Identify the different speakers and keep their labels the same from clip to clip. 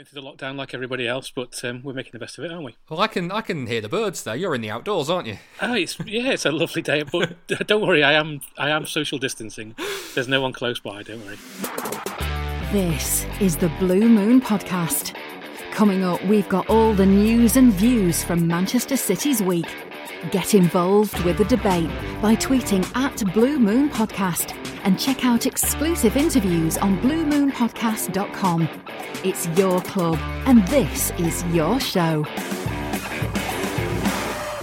Speaker 1: Going through the lockdown like everybody else, but um, we're making the best of it, aren't we?
Speaker 2: Well, I can I can hear the birds there. You're in the outdoors, aren't you?
Speaker 1: Oh, it's yeah, it's a lovely day, but don't worry, I am I am social distancing. There's no one close by. Don't worry.
Speaker 3: This is the Blue Moon Podcast. Coming up, we've got all the news and views from Manchester City's week. Get involved with the debate by tweeting at Blue Moon Podcast and check out exclusive interviews on bluemoonpodcast.com. It's your club, and this is your show.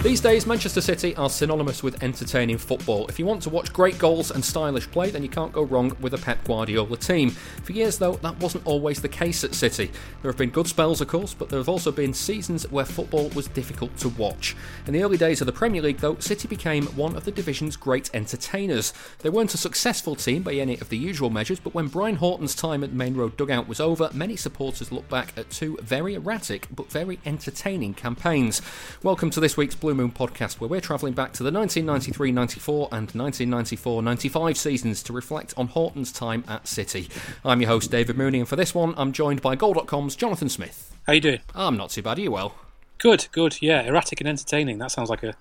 Speaker 2: These days, Manchester City are synonymous with entertaining football. If you want to watch great goals and stylish play, then you can't go wrong with a Pep Guardiola team. For years, though, that wasn't always the case at City. There have been good spells, of course, but there have also been seasons where football was difficult to watch. In the early days of the Premier League, though, City became one of the division's great entertainers. They weren't a successful team by any of the usual measures, but when Brian Horton's time at Maine Road dugout was over, many supporters look back at two very erratic but very entertaining campaigns. Welcome to this week's Blue Moon podcast, where we're travelling back to the 1993 94 and 1994 95 seasons to reflect on Horton's time at City. I'm your host, David Mooney, and for this one, I'm joined by Goal.com's Jonathan Smith.
Speaker 1: How you doing?
Speaker 2: I'm not too bad, are you well?
Speaker 1: Good, good. Yeah, erratic and entertaining. That sounds like a,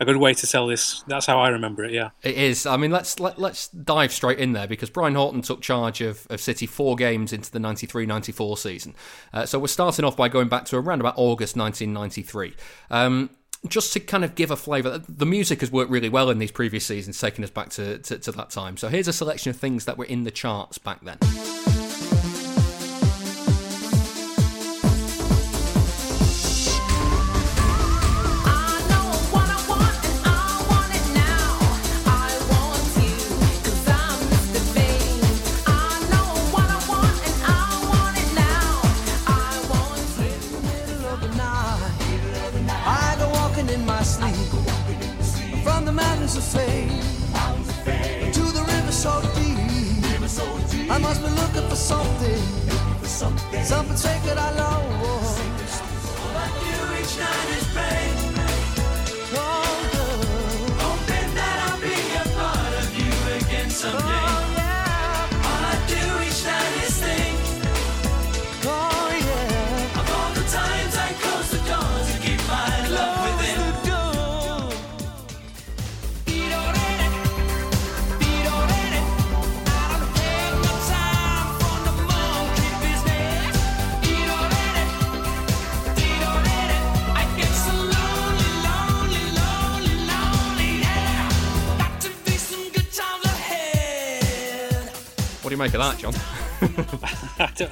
Speaker 1: a good way to sell this. That's how I remember it. Yeah,
Speaker 2: It is. I mean, let's let, let's dive straight in there because Brian Horton took charge of, of City four games into the 93-94 season. Uh, so we're starting off by going back to around about August 1993. Um, just to kind of give a flavour, the music has worked really well in these previous seasons, taking us back to, to, to that time. So here's a selection of things that were in the charts back then.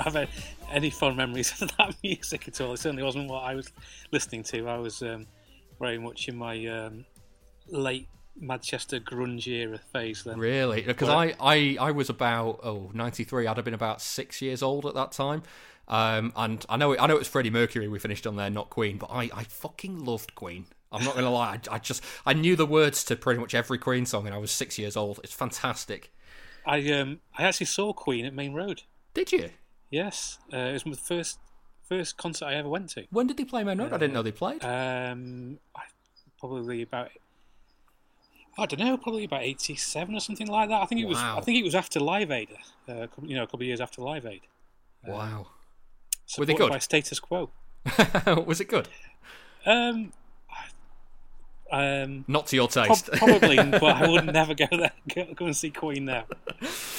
Speaker 1: Have any fond memories of that music at all. It certainly wasn't what I was listening to. I was um, very much in my um, late Manchester grunge era phase then.
Speaker 2: Really? Because I, I, I was about oh 93. I'd have been about six years old at that time. Um, and I know it, I know it was Freddie Mercury we finished on there, not Queen. But I, I fucking loved Queen. I'm not gonna lie. I, I just I knew the words to pretty much every Queen song, and I was six years old. It's fantastic.
Speaker 1: I um I actually saw Queen at Maine Road.
Speaker 2: Did you?
Speaker 1: Yes, uh, it was my first first concert I ever went to.
Speaker 2: When did they play Maine Road? I didn't know they played.
Speaker 1: Um, I, probably about I don't know, probably about eighty-seven or something like that. I think it was.
Speaker 2: Wow.
Speaker 1: I think it was after Live Aid. Uh, you know, a couple of years after Live Aid.
Speaker 2: wow. Were they
Speaker 1: Supported
Speaker 2: good?
Speaker 1: By Status Quo.
Speaker 2: was it good?
Speaker 1: Um, um,
Speaker 2: Not to your
Speaker 1: prob-
Speaker 2: taste.
Speaker 1: probably, but I would never go there. Go, go and see Queen there.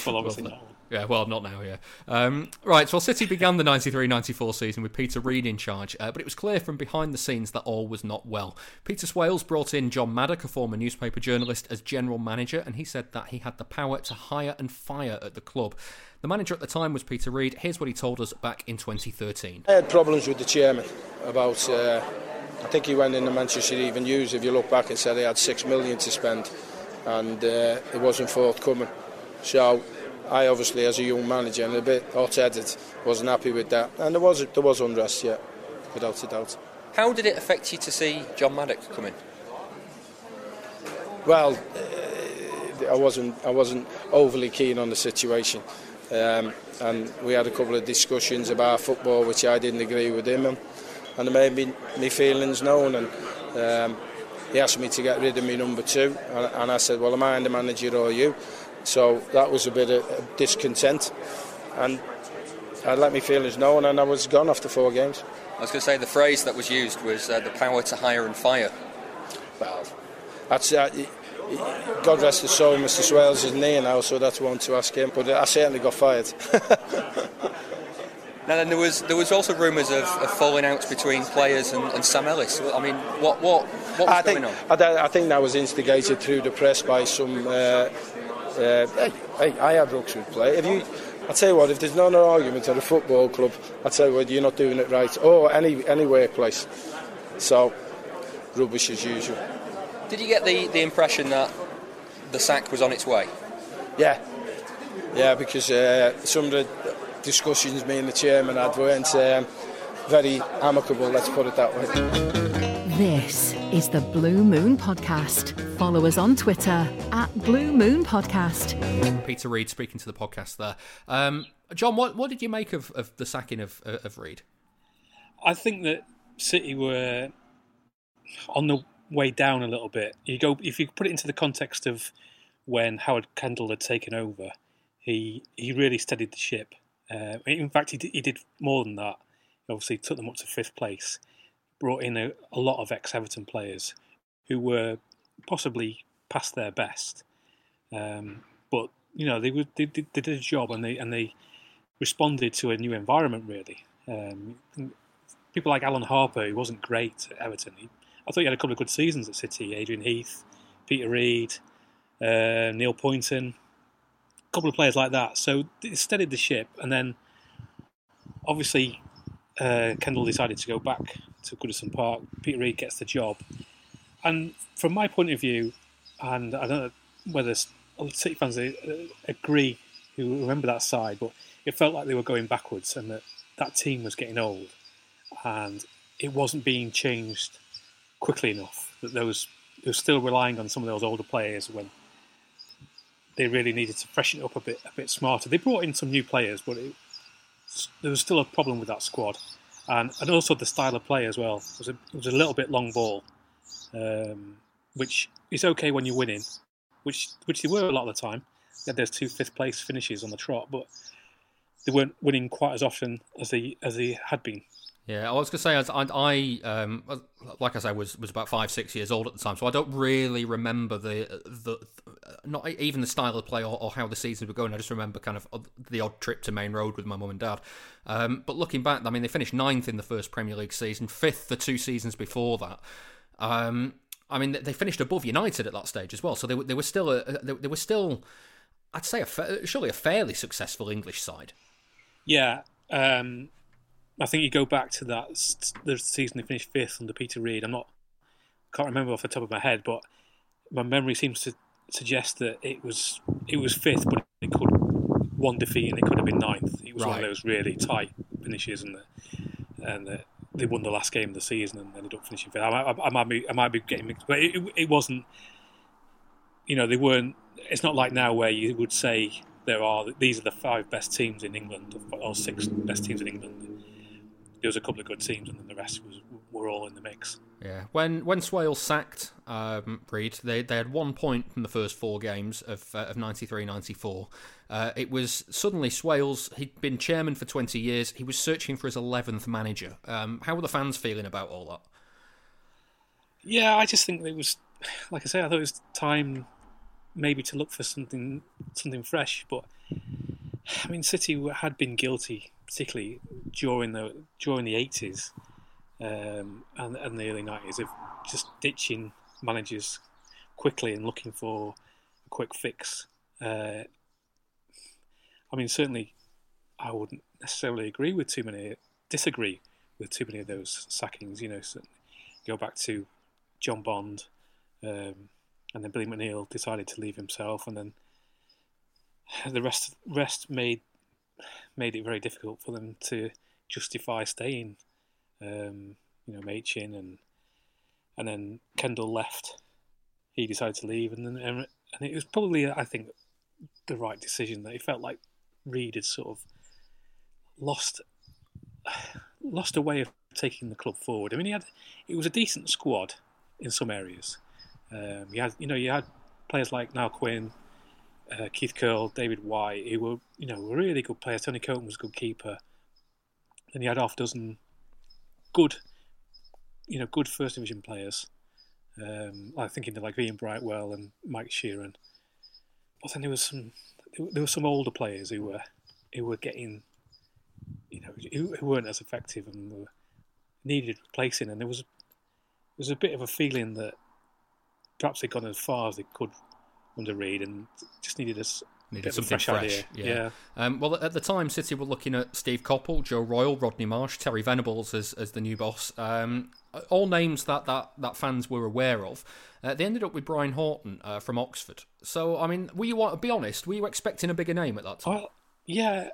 Speaker 1: Well, obviously
Speaker 2: Lovely.
Speaker 1: not.
Speaker 2: Yeah, well, not now, yeah. Um, right, so City began the 93 94 season with Peter Reid in charge, uh, but it was clear from behind the scenes that all was not well. Peter Swales brought in John Maddock, a former newspaper journalist, as general manager, and he said that he had the power to hire and fire at the club. The manager at the time was Peter Reid. Here's what he told us back in 2013.
Speaker 4: I had problems with the chairman about. Uh, I think he went in the Manchester Even News, if you look back, and said he had six million to spend, and uh, it wasn't forthcoming. So I obviously, as a young manager and a bit hot-headed, wasn't happy with that, and there was there was unrest, yeah, without a doubt.
Speaker 5: How did it affect you to see John Maddock come in?
Speaker 4: Well, uh, I wasn't I wasn't overly keen on the situation, um, and we had a couple of discussions about football, which I didn't agree with him, and, and it made me my feelings known, and um, he asked me to get rid of me number two, and, and I said, well, am I the manager or you? So that was a bit of discontent, and I let me feelings known, and I was gone after four games.
Speaker 5: I was going to say the phrase that was used was uh, the power to hire and fire.
Speaker 4: Well, that's uh, God rest his soul, Mr. Swales isn't here now, so that's one to ask him. But I certainly got fired.
Speaker 5: now then, there was there was also rumours of, of falling outs between players and, and, Sam Ellis. I mean, what what what was
Speaker 4: I think,
Speaker 5: going on?
Speaker 4: I, I, think that was instigated through the press by some. Uh, uh, hey, hey, I had Ruxford play. If you, I tell you what, if there's not an argument at a football club, I tell you what, you're not doing it right, or any any workplace. So, rubbish as usual.
Speaker 5: Did you get the, the impression that the sack was on its way?
Speaker 4: Yeah, yeah, because uh, some of the discussions me and the chairman had weren't um, very amicable, let's put it that way.
Speaker 3: This is the Blue Moon Podcast. Follow us on Twitter at Blue Moon Podcast.
Speaker 2: Peter Reid speaking to the podcast there. Um, John, what, what did you make of, of the sacking of, of Reid?
Speaker 1: I think that City were on the way down a little bit. You go if you put it into the context of when Howard Kendall had taken over, he he really steadied the ship. Uh, in fact, he did, he did more than that. He obviously took them up to fifth place, brought in a, a lot of ex-Everton players who were possibly past their best, um, but you know they, they, they did a job and they and they responded to a new environment really. Um, people like Alan Harper, who wasn't great at Everton, he I thought he had a couple of good seasons at City. Adrian Heath, Peter Reid, uh, Neil Pointon, a couple of players like that. So it steadied the ship, and then obviously uh, Kendall decided to go back to Goodison Park. Peter Reid gets the job, and from my point of view, and I don't know whether City fans uh, agree who remember that side, but it felt like they were going backwards, and that that team was getting old, and it wasn't being changed quickly enough that those who were still relying on some of those older players when they really needed to freshen it up a bit a bit smarter. They brought in some new players, but it, there was still a problem with that squad, and and also the style of play as well. It was a, it was a little bit long ball, um, which is okay when you're winning, which which they were a lot of the time. They those two fifth place finishes on the trot, but they weren't winning quite as often as they as they had been.
Speaker 2: Yeah, I was to say, I, I um, like I say, was was about five, six years old at the time, so I don't really remember the the not even the style of play or, or how the seasons were going. I just remember kind of the odd trip to Maine Road with my mum and dad. Um, but looking back, I mean, they finished ninth in the first Premier League season, fifth the two seasons before that. Um, I mean, they finished above United at that stage as well, so they, they were still a, they, they were still, I'd say, a, surely a fairly successful English side.
Speaker 1: Yeah. Um I think you go back to that the season they finished fifth under Peter Reid. I'm not can't remember off the top of my head, but my memory seems to suggest that it was it was fifth, but it could one defeat and it could have been ninth. It was right. one of those really tight finishes, and the, and the, they won the last game of the season and ended up finishing fifth. I, I, I might be I might be getting mixed, but it, it wasn't. You know, they weren't. It's not like now where you would say there are these are the five best teams in England or six best teams in England there was a couple of good teams, and then the rest was were all in the mix.
Speaker 2: Yeah, when when Swales sacked um, Reid, they they had one point from the first four games of uh, of 93-94. Uh, it was suddenly Swales. He'd been chairman for twenty years. He was searching for his eleventh manager. Um, how were the fans feeling about all that?
Speaker 1: Yeah, I just think it was, like I say, I thought it was time maybe to look for something something fresh. But I mean, City had been guilty particularly during the during the eighties um, and, and the early nineties, of just ditching managers quickly and looking for a quick fix. Uh, I mean, certainly, I wouldn't necessarily agree with too many, disagree with too many of those sackings. You know, go back to John Bond, um, and then Billy McNeill decided to leave himself, and then the rest rest made made it very difficult for them to justify staying. Um, you know, Machin and and then Kendall left. He decided to leave, and then and it was probably I think the right decision. That he felt like Reid had sort of lost lost a way of taking the club forward. I mean, he had it was a decent squad in some areas. Um, had you know you had players like Niall Quinn, uh, Keith Curle, David White, who were you know really good players. Tony Coton was a good keeper. Then you had half a dozen good, you know, good first division players. Um, I'm thinking of like Ian Brightwell and Mike Sheron. But then there was some there were some older players who were who were getting you know who, who weren't as effective and were needed replacing, and there was there was a bit of a feeling that perhaps they'd gone as far as they could under Reid and just needed a
Speaker 2: Needed something fresh.
Speaker 1: Idea.
Speaker 2: Yeah.
Speaker 1: yeah.
Speaker 2: Um, well, at the time, City were looking at Steve Coppell, Joe Royle, Rodney Marsh, Terry Venables as, as the new boss. Um, all names that, that, that fans were aware of. Uh, they ended up with Brian Horton uh, from Oxford. So, I mean, were you to be honest? Were you expecting a bigger name at that time?
Speaker 1: Well, yeah.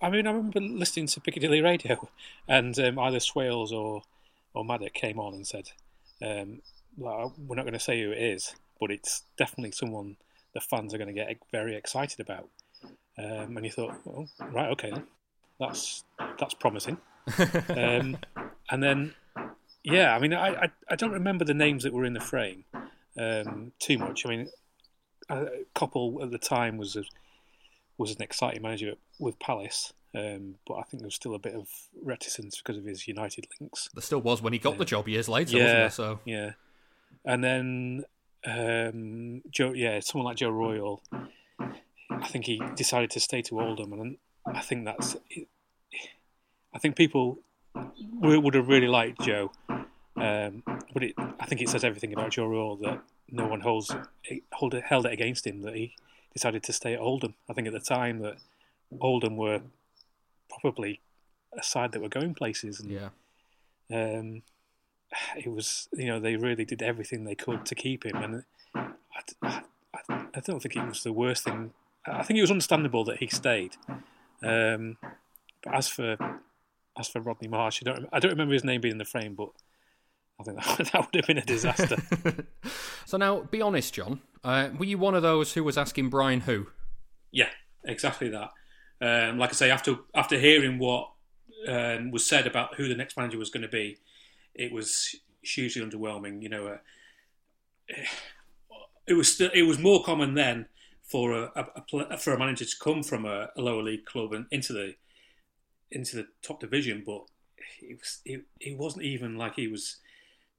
Speaker 1: I mean, I remember listening to Piccadilly Radio, and um, either Swales or or Maddock came on and said, um, well, "We're not going to say who it is, but it's definitely someone the fans are going to get very excited about. Um, and you thought, well, right, okay, that's that's promising. um, and then, yeah, I mean, I, I, I don't remember the names that were in the frame um, too much. I mean, uh, Coppell at the time was a, was an exciting manager with Palace. Um, but I think there was still a bit of reticence because of his United links.
Speaker 2: There still was when he got
Speaker 1: Yeah.
Speaker 2: the job years later,
Speaker 1: yeah,
Speaker 2: wasn't there? So
Speaker 1: yeah, and then um, Joe, yeah, someone like Joe Royle. I think he decided to stay to Oldham, and I think that's. I think people would would have really liked Joe, um, but it, I think it says everything about Joe Royle that no one holds hold it, held it against him that he decided to stay at Oldham. I think at the time that Oldham were probably a side that were going places, and
Speaker 2: yeah,
Speaker 1: um, it was you know they really did everything they could to keep him, and I, I, I- don't think it was the worst thing. I think it was understandable that he stayed. Um, but as for as for Rodney Marsh, I don't I don't remember his name being in the frame, but I think that, that would have been a disaster.
Speaker 2: so now be honest, John. Uh, were you one of those who was asking Brian who?
Speaker 1: Yeah, exactly that. Um, like I say, after after hearing what um, was said about who the next manager was going to be, it was hugely underwhelming. You know, uh, it was it was more common then for a, a, a for a manager to come from a, a lower league club and into the into the top division, but it was it, it wasn't even like he was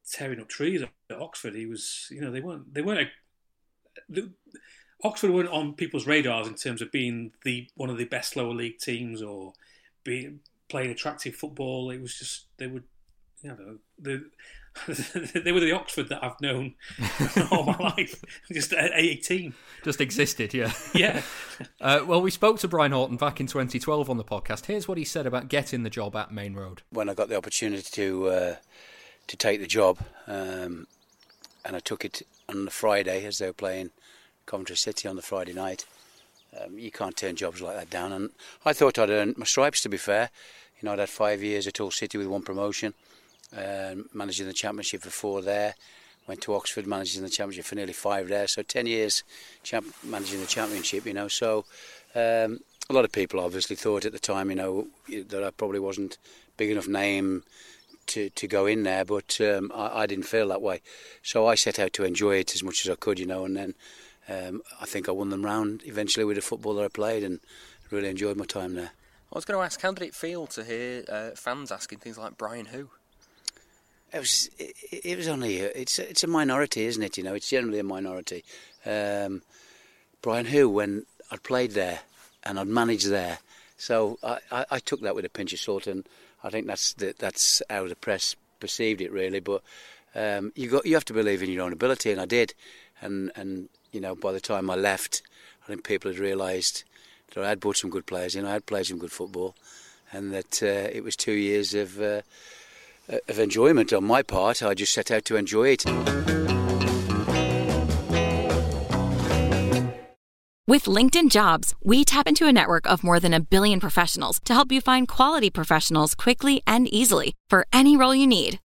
Speaker 1: tearing up trees at Oxford. He was, you know, they weren't they weren't. The, Oxford weren't on people's radars in terms of being the one of the best lower league teams or being playing attractive football. It was just they would, you know, the, they were the Oxford that I've known all my life. Just a, a team.
Speaker 2: Just existed, yeah.
Speaker 1: Yeah.
Speaker 2: Uh, well, we spoke to Brian Horton back in 2012 on the podcast. Here's what he said about getting the job at Maine Road.
Speaker 6: when I got the opportunity to uh, to take the job, um, and I took it on the Friday as they were playing Coventry City on the Friday night. Um, you can't turn jobs like that down, and I thought I'd earned my stripes. To be fair, you know, I'd had five years at Hull City with one promotion, um, managing the Championship for four there. Went to Oxford, managing the Championship for nearly five there. So ten years champ- managing the Championship, you know. So um, a lot of people obviously thought at the time, you know, that I probably wasn't big enough name to, to go in there, but um, I, I didn't feel that way. So I set out to enjoy it as much as I could, you know, and then um, I think I won them round eventually with the football that I played and really enjoyed my time there.
Speaker 5: I was going to ask, how did it feel to hear uh, fans asking things like Brian who?
Speaker 6: It was it, it was only a, it's a, it's a minority, isn't it? You know, it's generally a minority. Um, Brian Who, when I'd played there and I'd managed there, so I, I, I took that with a pinch of salt, and I think that's the, that's how the press perceived it really. But um, you got you have to believe in your own ability, and I did. And and you know, by the time I left, I think people had realised that I had brought some good players in, I had played some good football, and that uh, it was two years of. Uh, Uh, of enjoyment on my part. I just set out to enjoy it.
Speaker 7: With With LinkedIn Jobs, we tap into a network of more than a billion professionals to help you find quality professionals quickly and easily for any role you need.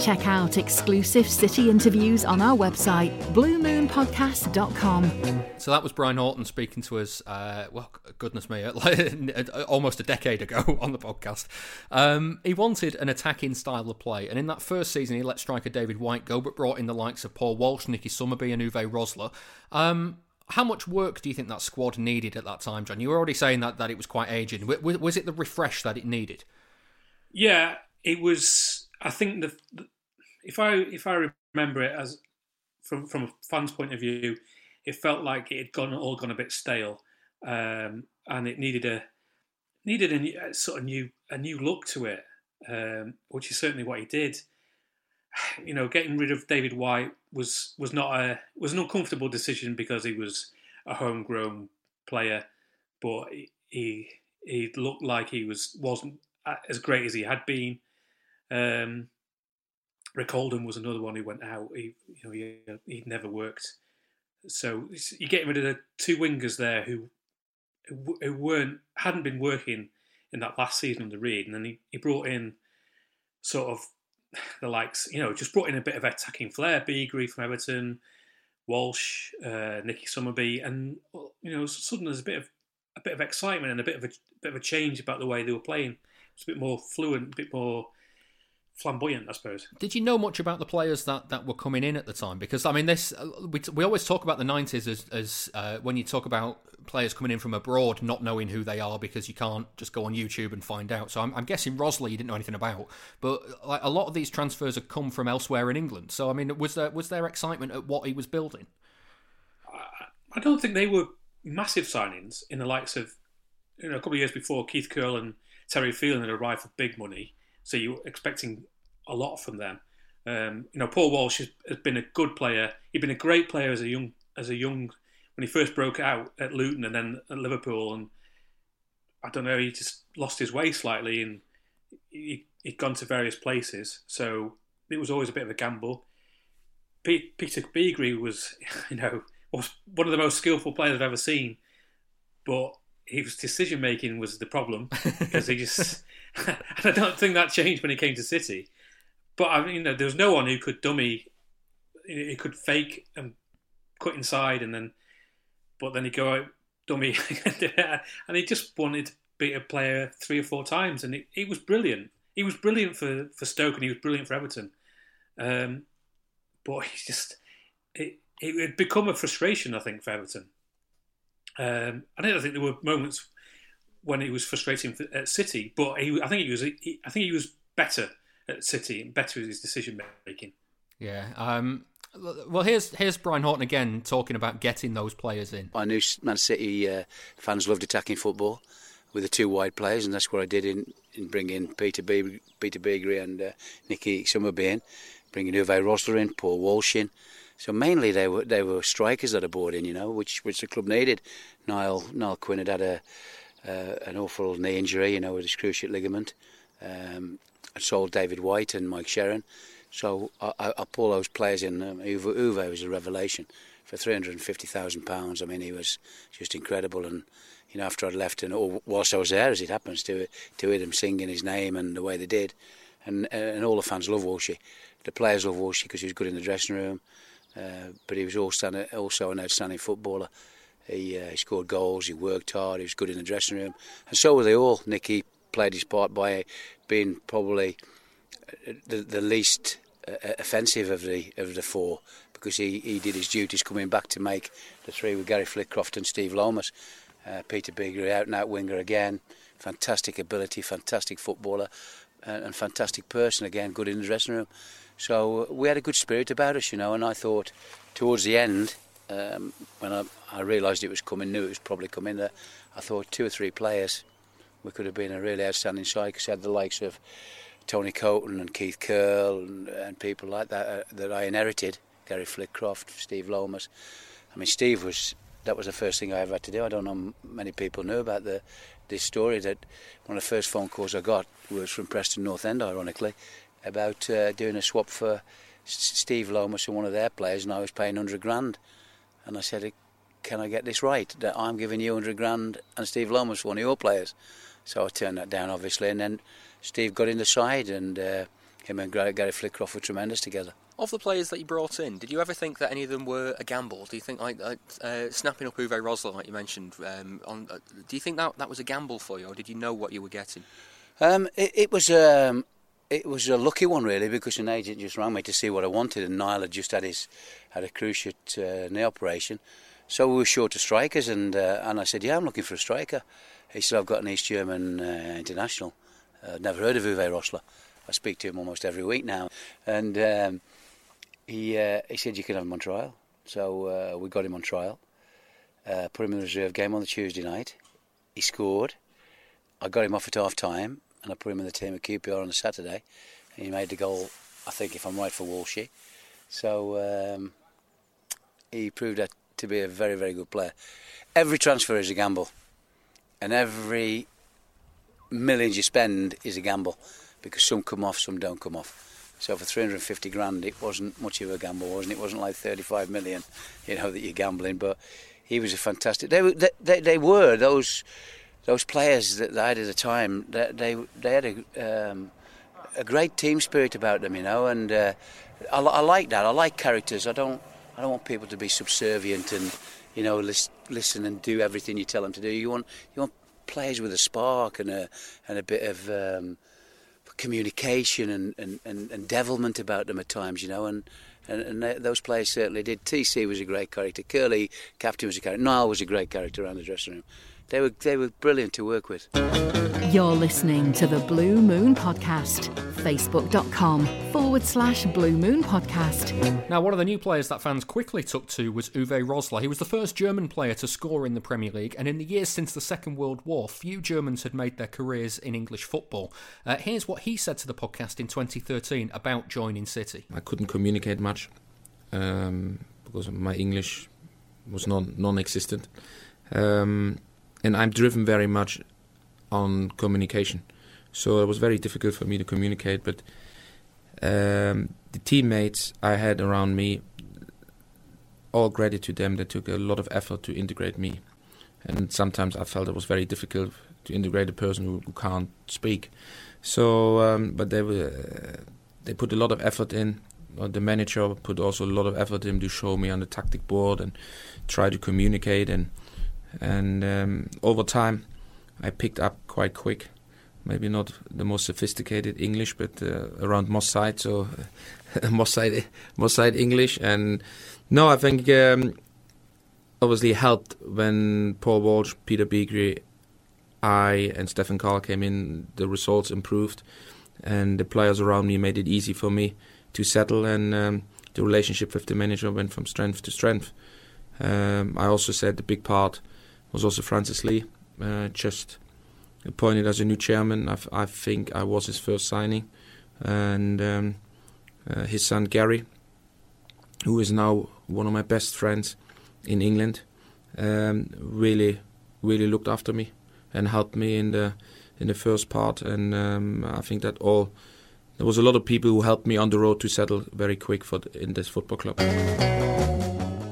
Speaker 3: Check out exclusive city interviews on our website, bluemoonpodcast.com.
Speaker 2: So that was Brian Horton speaking to us, uh, well, goodness me, almost a decade ago on the podcast. Um, he wanted an attacking style of play, and in that first season, he let striker David White go, but brought in the likes of Paul Walsh, Nicky Summerbee, and Uwe Rosler. Um, how much work do you think that squad needed at that time, John? You were already saying that, that it was quite aging. Was, was it the refresh that it needed?
Speaker 1: Yeah, it was. I think the, the if I if I remember it as from from a fan's point of view, it felt like it had gone all gone a bit stale, um, and it needed a needed a, a, sort of new a new look to it, um, which is certainly what he did. You know, getting rid of David White was was not a was an uncomfortable decision because he was a homegrown player, but he he looked like he was wasn't as great as he had been. Um, Rick Holden was another one who went out. He, you know, he, he'd never worked. So you're getting rid of the two wingers there who who weren't hadn't been working in that last season under Reid, and then he, he brought in sort of the likes, you know, just brought in a bit of attacking flair. Beagrie from Everton, Walsh, uh, Nicky Summerbee, and you know, suddenly there's a bit of a bit of excitement and a bit of a bit of a change about the way they were playing. It's a bit more fluent, a bit more flamboyant, I suppose.
Speaker 2: Did you know much about the players that, that were coming in at the time? Because I mean, this uh, we, we always talk about the nineties as as uh, when you talk about players coming in from abroad, not knowing who they are because you can't just go on YouTube and find out. So I'm, I'm guessing Rosler you didn't know anything about, but like a lot of these transfers have come from elsewhere in England. So I mean, was there was there excitement at what he was building?
Speaker 1: I don't think they were massive signings in the likes of you know a couple of years before Keith Curle and Terry Phelan had arrived for big money. So you're expecting a lot from them. Um, you know, Paul Walsh has, has, been a good player. He'd been a great player as a young as a young when he first broke out at Luton and then at Liverpool. And I don't know, he just lost his way slightly and he, had gone to various places. So it was always a bit of a gamble. P- Peter Beagrie was, you know, was one of the most skillful players I've ever seen, but his decision making was the problem because he just. And I don't think that changed when he came to City. But I mean, you know, there was no one who could dummy. He could fake and cut inside, and then, but then he'd go out dummy, and he just wanted to beat a player three or four times, and he was brilliant. He was brilliant for, for Stoke, and he was brilliant for Everton. Um, but he's just it, it had become a frustration, I think, for Everton. Um, I don't think there were moments when he was frustrating for, at City, but he, I think he was. He, I think he was better at City and better with his decision making.
Speaker 2: Yeah. Um, well, here's here's Brian Horton again talking about getting those players in.
Speaker 6: I knew Man City uh, fans loved attacking football with the two wide players, and that's what I did in, in bringing Peter Be- Peter Beagrie and uh, Nicky Summerbee in, bringing Uwe Rosler in, Paul Walsh in. So mainly they were they were strikers that I brought in, you know, which which the club needed. Niall Niall Quinn had had a uh, an awful knee injury, you know, with his cruciate ligament. Um, I sold David White and Mike Sheron. So I, I, I pull those players in. Um, Uwe was a revelation for three hundred and fifty thousand pounds. I mean, he was just incredible. And you know, after I'd left, and or whilst I was there, as it happens, to to hear them singing his name and the way they did, and and all the fans love Walshy. The players love Walshy because he was good in the dressing room, uh, but he was also also an outstanding footballer. He, uh, he scored goals. He worked hard. He was good in the dressing room, and so were they all. Nicky played his part by being probably uh, the, the least uh, offensive of the of the four because he, he did his duties coming back to make the three with Gary Flitcroft and Steve Lomas. Uh, Peter Beagrie out and out winger again, fantastic ability, fantastic footballer, and, and fantastic person again, good in the dressing room. So uh, we had a good spirit about us, you know. And I thought towards the end, um, when I, I realised it was coming, knew it was probably coming, that I thought two or three players we could have been a really outstanding side because we had the likes of Tony Coton and Keith Curle and, and people like that uh, that I inherited. Gary Flitcroft, Steve Lomas. I mean, Steve was that was the first thing I ever had to do. I don't know many people knew about the this story that one of the first phone calls I got was from Preston North End, ironically, about uh, doing a swap for Steve Lomas and one of their players, and I was paying 100 grand. And I said, Can I get this right? That I'm giving you 100 grand and Steve Lomas, one of your players. So I turned that down, obviously, and then Steve got in the side, and uh, him and Gary Flitcroft were tremendous together.
Speaker 5: Of the players that you brought in, did you ever think that any of them were a gamble? Do you think like uh, snapping up Uwe Rosler, like you mentioned, um, on, uh, do you think that that was a gamble for you, or did you know what you were getting?
Speaker 6: Um, it, it, was um, it was a lucky one really because an agent just rang me to see what I wanted, and Niall had just had his had a cruciate uh, knee operation, so we were short of strikers, and uh, and I said, yeah, I'm looking for a striker. He said, I've got an East German uh, international. Uh, never heard of Uwe Rosler. I speak to him almost every week now, and um, he uh, he said you can have him on trial. So uh, we got him on trial. Uh, put him in the reserve game on the Tuesday night. He scored. I got him off at half time, and I put him in the team at QPR on the Saturday. And he made the goal, I think, if I'm right, for Walshy. So um, he proved that to be a very, very good player. Every transfer is a gamble, and every million you spend is a gamble because some come off, some don't come off. So for 350 grand, it wasn't much of a gamble, wasn't it? It wasn't like 35 million, you know, that you're gambling. But he was a fantastic. They were, they, they were those those players that I had at the time. They they, they had a um, a great team spirit about them, you know, and uh, I, I like that. I like characters. I don't I don't want people to be subservient and you know listen, listen and do everything you tell them to do. You want you want players with a spark and a and a bit of um, communication and, and, and, and, devilment about them at times, you know, and, and, and those players certainly did. TC was a great character. Curly, captain, was a character. Niall was a great character around the dressing room. They were, they were brilliant to work with.
Speaker 3: You're listening to the Blue Moon Podcast. Facebook.com forward slash Blue Moon Podcast.
Speaker 2: Now, one of the new players that fans quickly took to was Uwe Rosler. He was the first German player to score in the Premier League, and in the years since the Second World War, few Germans had made their careers in English football. Uh, here's what he said to the podcast in 2013 about joining City.
Speaker 8: I couldn't communicate much um, because my English was non non existent. Um, and I'm driven very much on communication. So it was very difficult for me to communicate. But um, the teammates I had around me, all credit to them. They took a lot of effort to integrate me, and sometimes I felt it was very difficult to integrate a person who, who can't speak. So, um, but they were uh, they put a lot of effort in. The manager put also a lot of effort in to show me on the tactic board and try to communicate and and um, over time I picked up quite quick. Maybe not the most sophisticated English, but uh, around Moss side, so Moss side, Moss side English. And no, I think um, obviously helped when Paul Walsh, Peter Beagrie, I, and Steffen Karl came in. The results improved, and the players around me made it easy for me to settle. And um, the relationship with the manager went from strength to strength. Um, I also said the big part was also Francis Lee, uh, just appointed as a new chairman. I, I think I was his first signing, and um, uh, his son Gary, who is now one of my best friends in England, um, really, really looked after me and helped me in the in the first part. And um, I think that all there was a lot of people who helped me on the road to settle very quick for in this football club.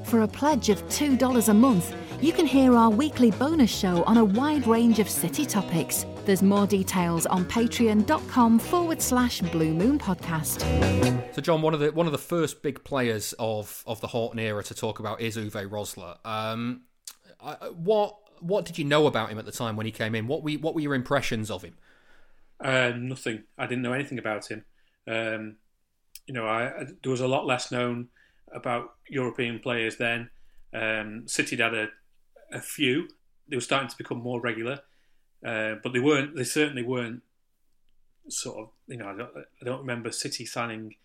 Speaker 3: For a pledge of two dollars a month you can hear our weekly bonus show on a wide range of city topics. There's more details on patreon.com forward slash Blue Moon Podcast.
Speaker 2: So, John, one of the one of the first big players of, of the Horton era to talk about is Uwe Rosler. Um, what what did you know about him at the time when he came in? What were what were your impressions of him?
Speaker 1: Uh, nothing. I didn't know anything about him. Um, you know, I, there was a lot less known about European players then. Um, City had a, a few. They were starting to become more regular, uh, but they weren't. They certainly weren't. Sort of, you know, I don't, I don't remember City signing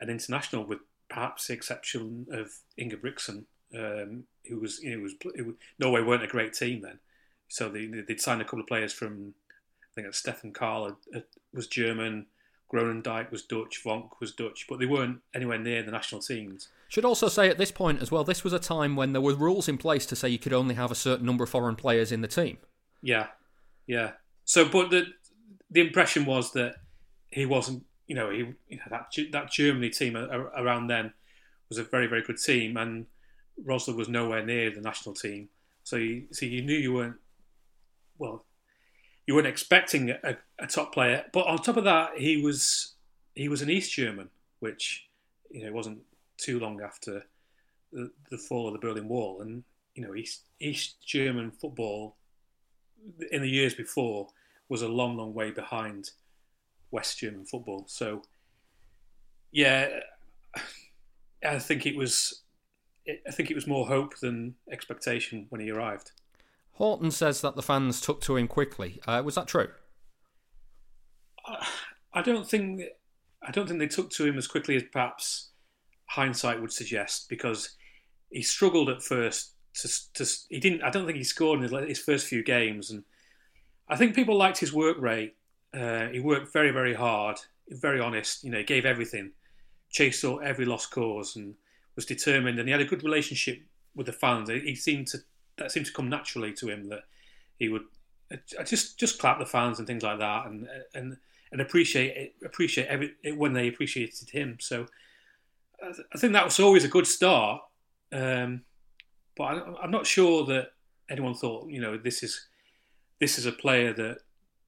Speaker 1: an international with perhaps the exception of Ingebrigtsen, um, who was, you know, was, was Norway weren't a great team then, so they they'd signed a couple of players from, I think Steffen Karl was German, Groenendijk was Dutch, Vonk was Dutch, but they weren't anywhere near the national teams.
Speaker 2: Should also say at this point as well, this was a time when there were rules in place to say you could only have a certain number of foreign players in the team.
Speaker 1: Yeah, yeah. So, but the the impression was that he wasn't. You know, he you know, that that Germany team around then was a very very good team, and Rosler was nowhere near the national team. So you so you knew you weren't well. You weren't expecting a, a top player, but on top of that, he was he was an East German, which you know wasn't too long after the, the fall of the Berlin Wall, and you know East East German football in the years before was a long, long way behind West German football. So, yeah, I think it was. I think it was more hope than expectation when he arrived.
Speaker 2: Horton says that the fans took to him quickly. Uh, was that true?
Speaker 1: I don't think. I don't think they took to him as quickly as perhaps hindsight would suggest, because he struggled at first. To, to he didn't. I don't think he scored in his, his first few games, and I think people liked his work rate. Uh, he worked very, very hard, very honest. You know, he gave everything, chased out every lost cause, and was determined. And he had a good relationship with the fans. He seemed to that seemed to come naturally to him that he would uh, just just clap the fans and things like that, and and and appreciate it, appreciate every, when they appreciated him. So I think that was always a good start. Um, but I, am not sure that anyone thought, you know, this is this is a player that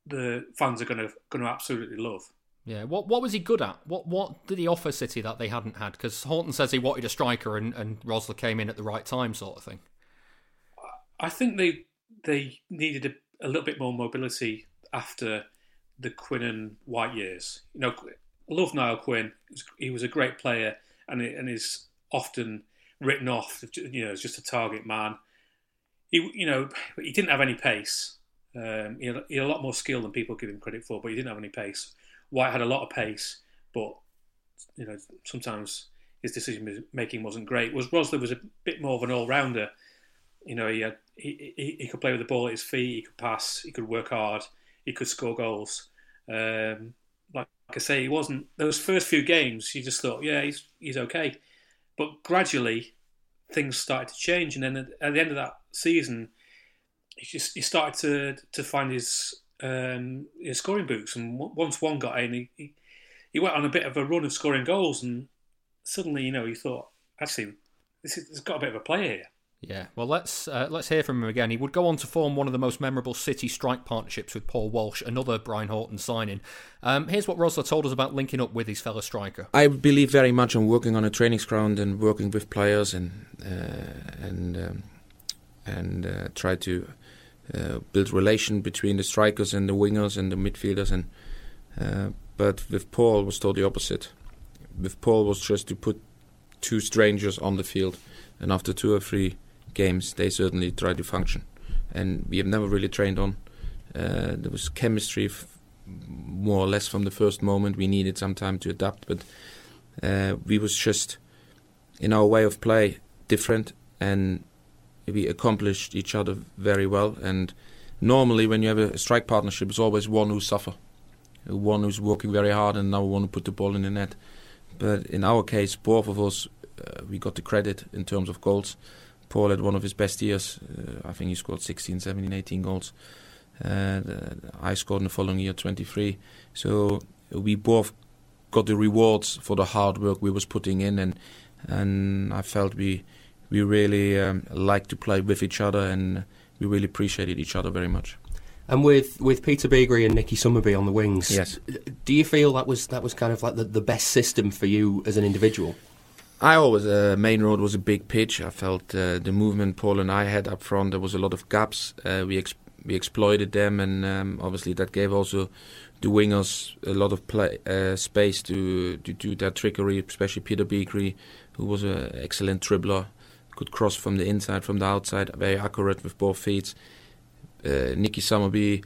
Speaker 1: the fans are going to going to absolutely love.
Speaker 2: Yeah, what what was he good at? What what did he offer City that they hadn't had? Because Horton says he wanted a striker, and and Rosler came in at the right time, sort of thing.
Speaker 1: I think they they needed a, a little bit more mobility after the Quinn and White years. You know, love Niall Quinn. He was a great player, and and is often written off, you know, as just a target man. He, you know, he didn't have any pace. Um, he, had, he, had, a lot more skill than people give him credit for, but he didn't have any pace. White had a lot of pace, but you know sometimes his decision making wasn't great. Was Rosler was a bit more of an all rounder. You know, he, had, he, he, could play with the ball at his feet, he could pass, he could work hard, he could score goals. Um, like, like I say, he wasn't those first few games. You just thought, yeah, he's he's okay, but gradually things started to change, and then at, at the end of that season he just he started to to find his um, his scoring boots, and once one got in, he, he, he went on a bit of a run of scoring goals, and suddenly you know he thought actually this is, has got a bit of a player here.
Speaker 2: Yeah, well, let's uh, let's hear from him again. He would go on to form one of the most memorable City strike partnerships with Paul Walsh, another Brian Horton signing. Um, here's what Rosler told us about linking up with his fellow striker.
Speaker 8: I believe very much on working on a training ground and working with players and uh, and um, and uh, try to uh, build relation between the strikers and the wingers and the midfielders. And uh, but with Paul was totally opposite. With Paul was just to put two strangers on the field, and after two or three games, they certainly try to function. And we have never really trained on. Uh, there was chemistry, f- more or less from the first moment. We needed some time to adapt, but uh, we was just in our way of play different, and we accomplished each other very well. And normally, when you have a strike partnership, it's always one who suffer, one who's working very hard, and another one who put the ball in the net. But in our case, both of us, uh, we got the credit in terms of goals. Paul had one of his best years. Uh, I think he scored 16, 17, 18 goals. Uh, I scored in the following year 23. So we both got the rewards for the hard work we was putting in, and and I felt we we really um, liked to play with each other and we really appreciated each other very much.
Speaker 9: And with, with Peter Beagrie and Nicky Summerbee on the wings,
Speaker 8: yes.
Speaker 9: do you feel that was that was kind of like the, the best system for you as an individual?
Speaker 8: I always uh, Maine Road was a big pitch. I felt uh, the movement Paul and I had up front. There was a lot of gaps. Uh, we ex- we exploited them, and um, obviously that gave also the wingers a lot of play, uh, space to to do their trickery. Especially Peter Beagrie, who was an excellent dribbler could cross from the inside, from the outside, very accurate with both feet. Uh, Nicky Summerbee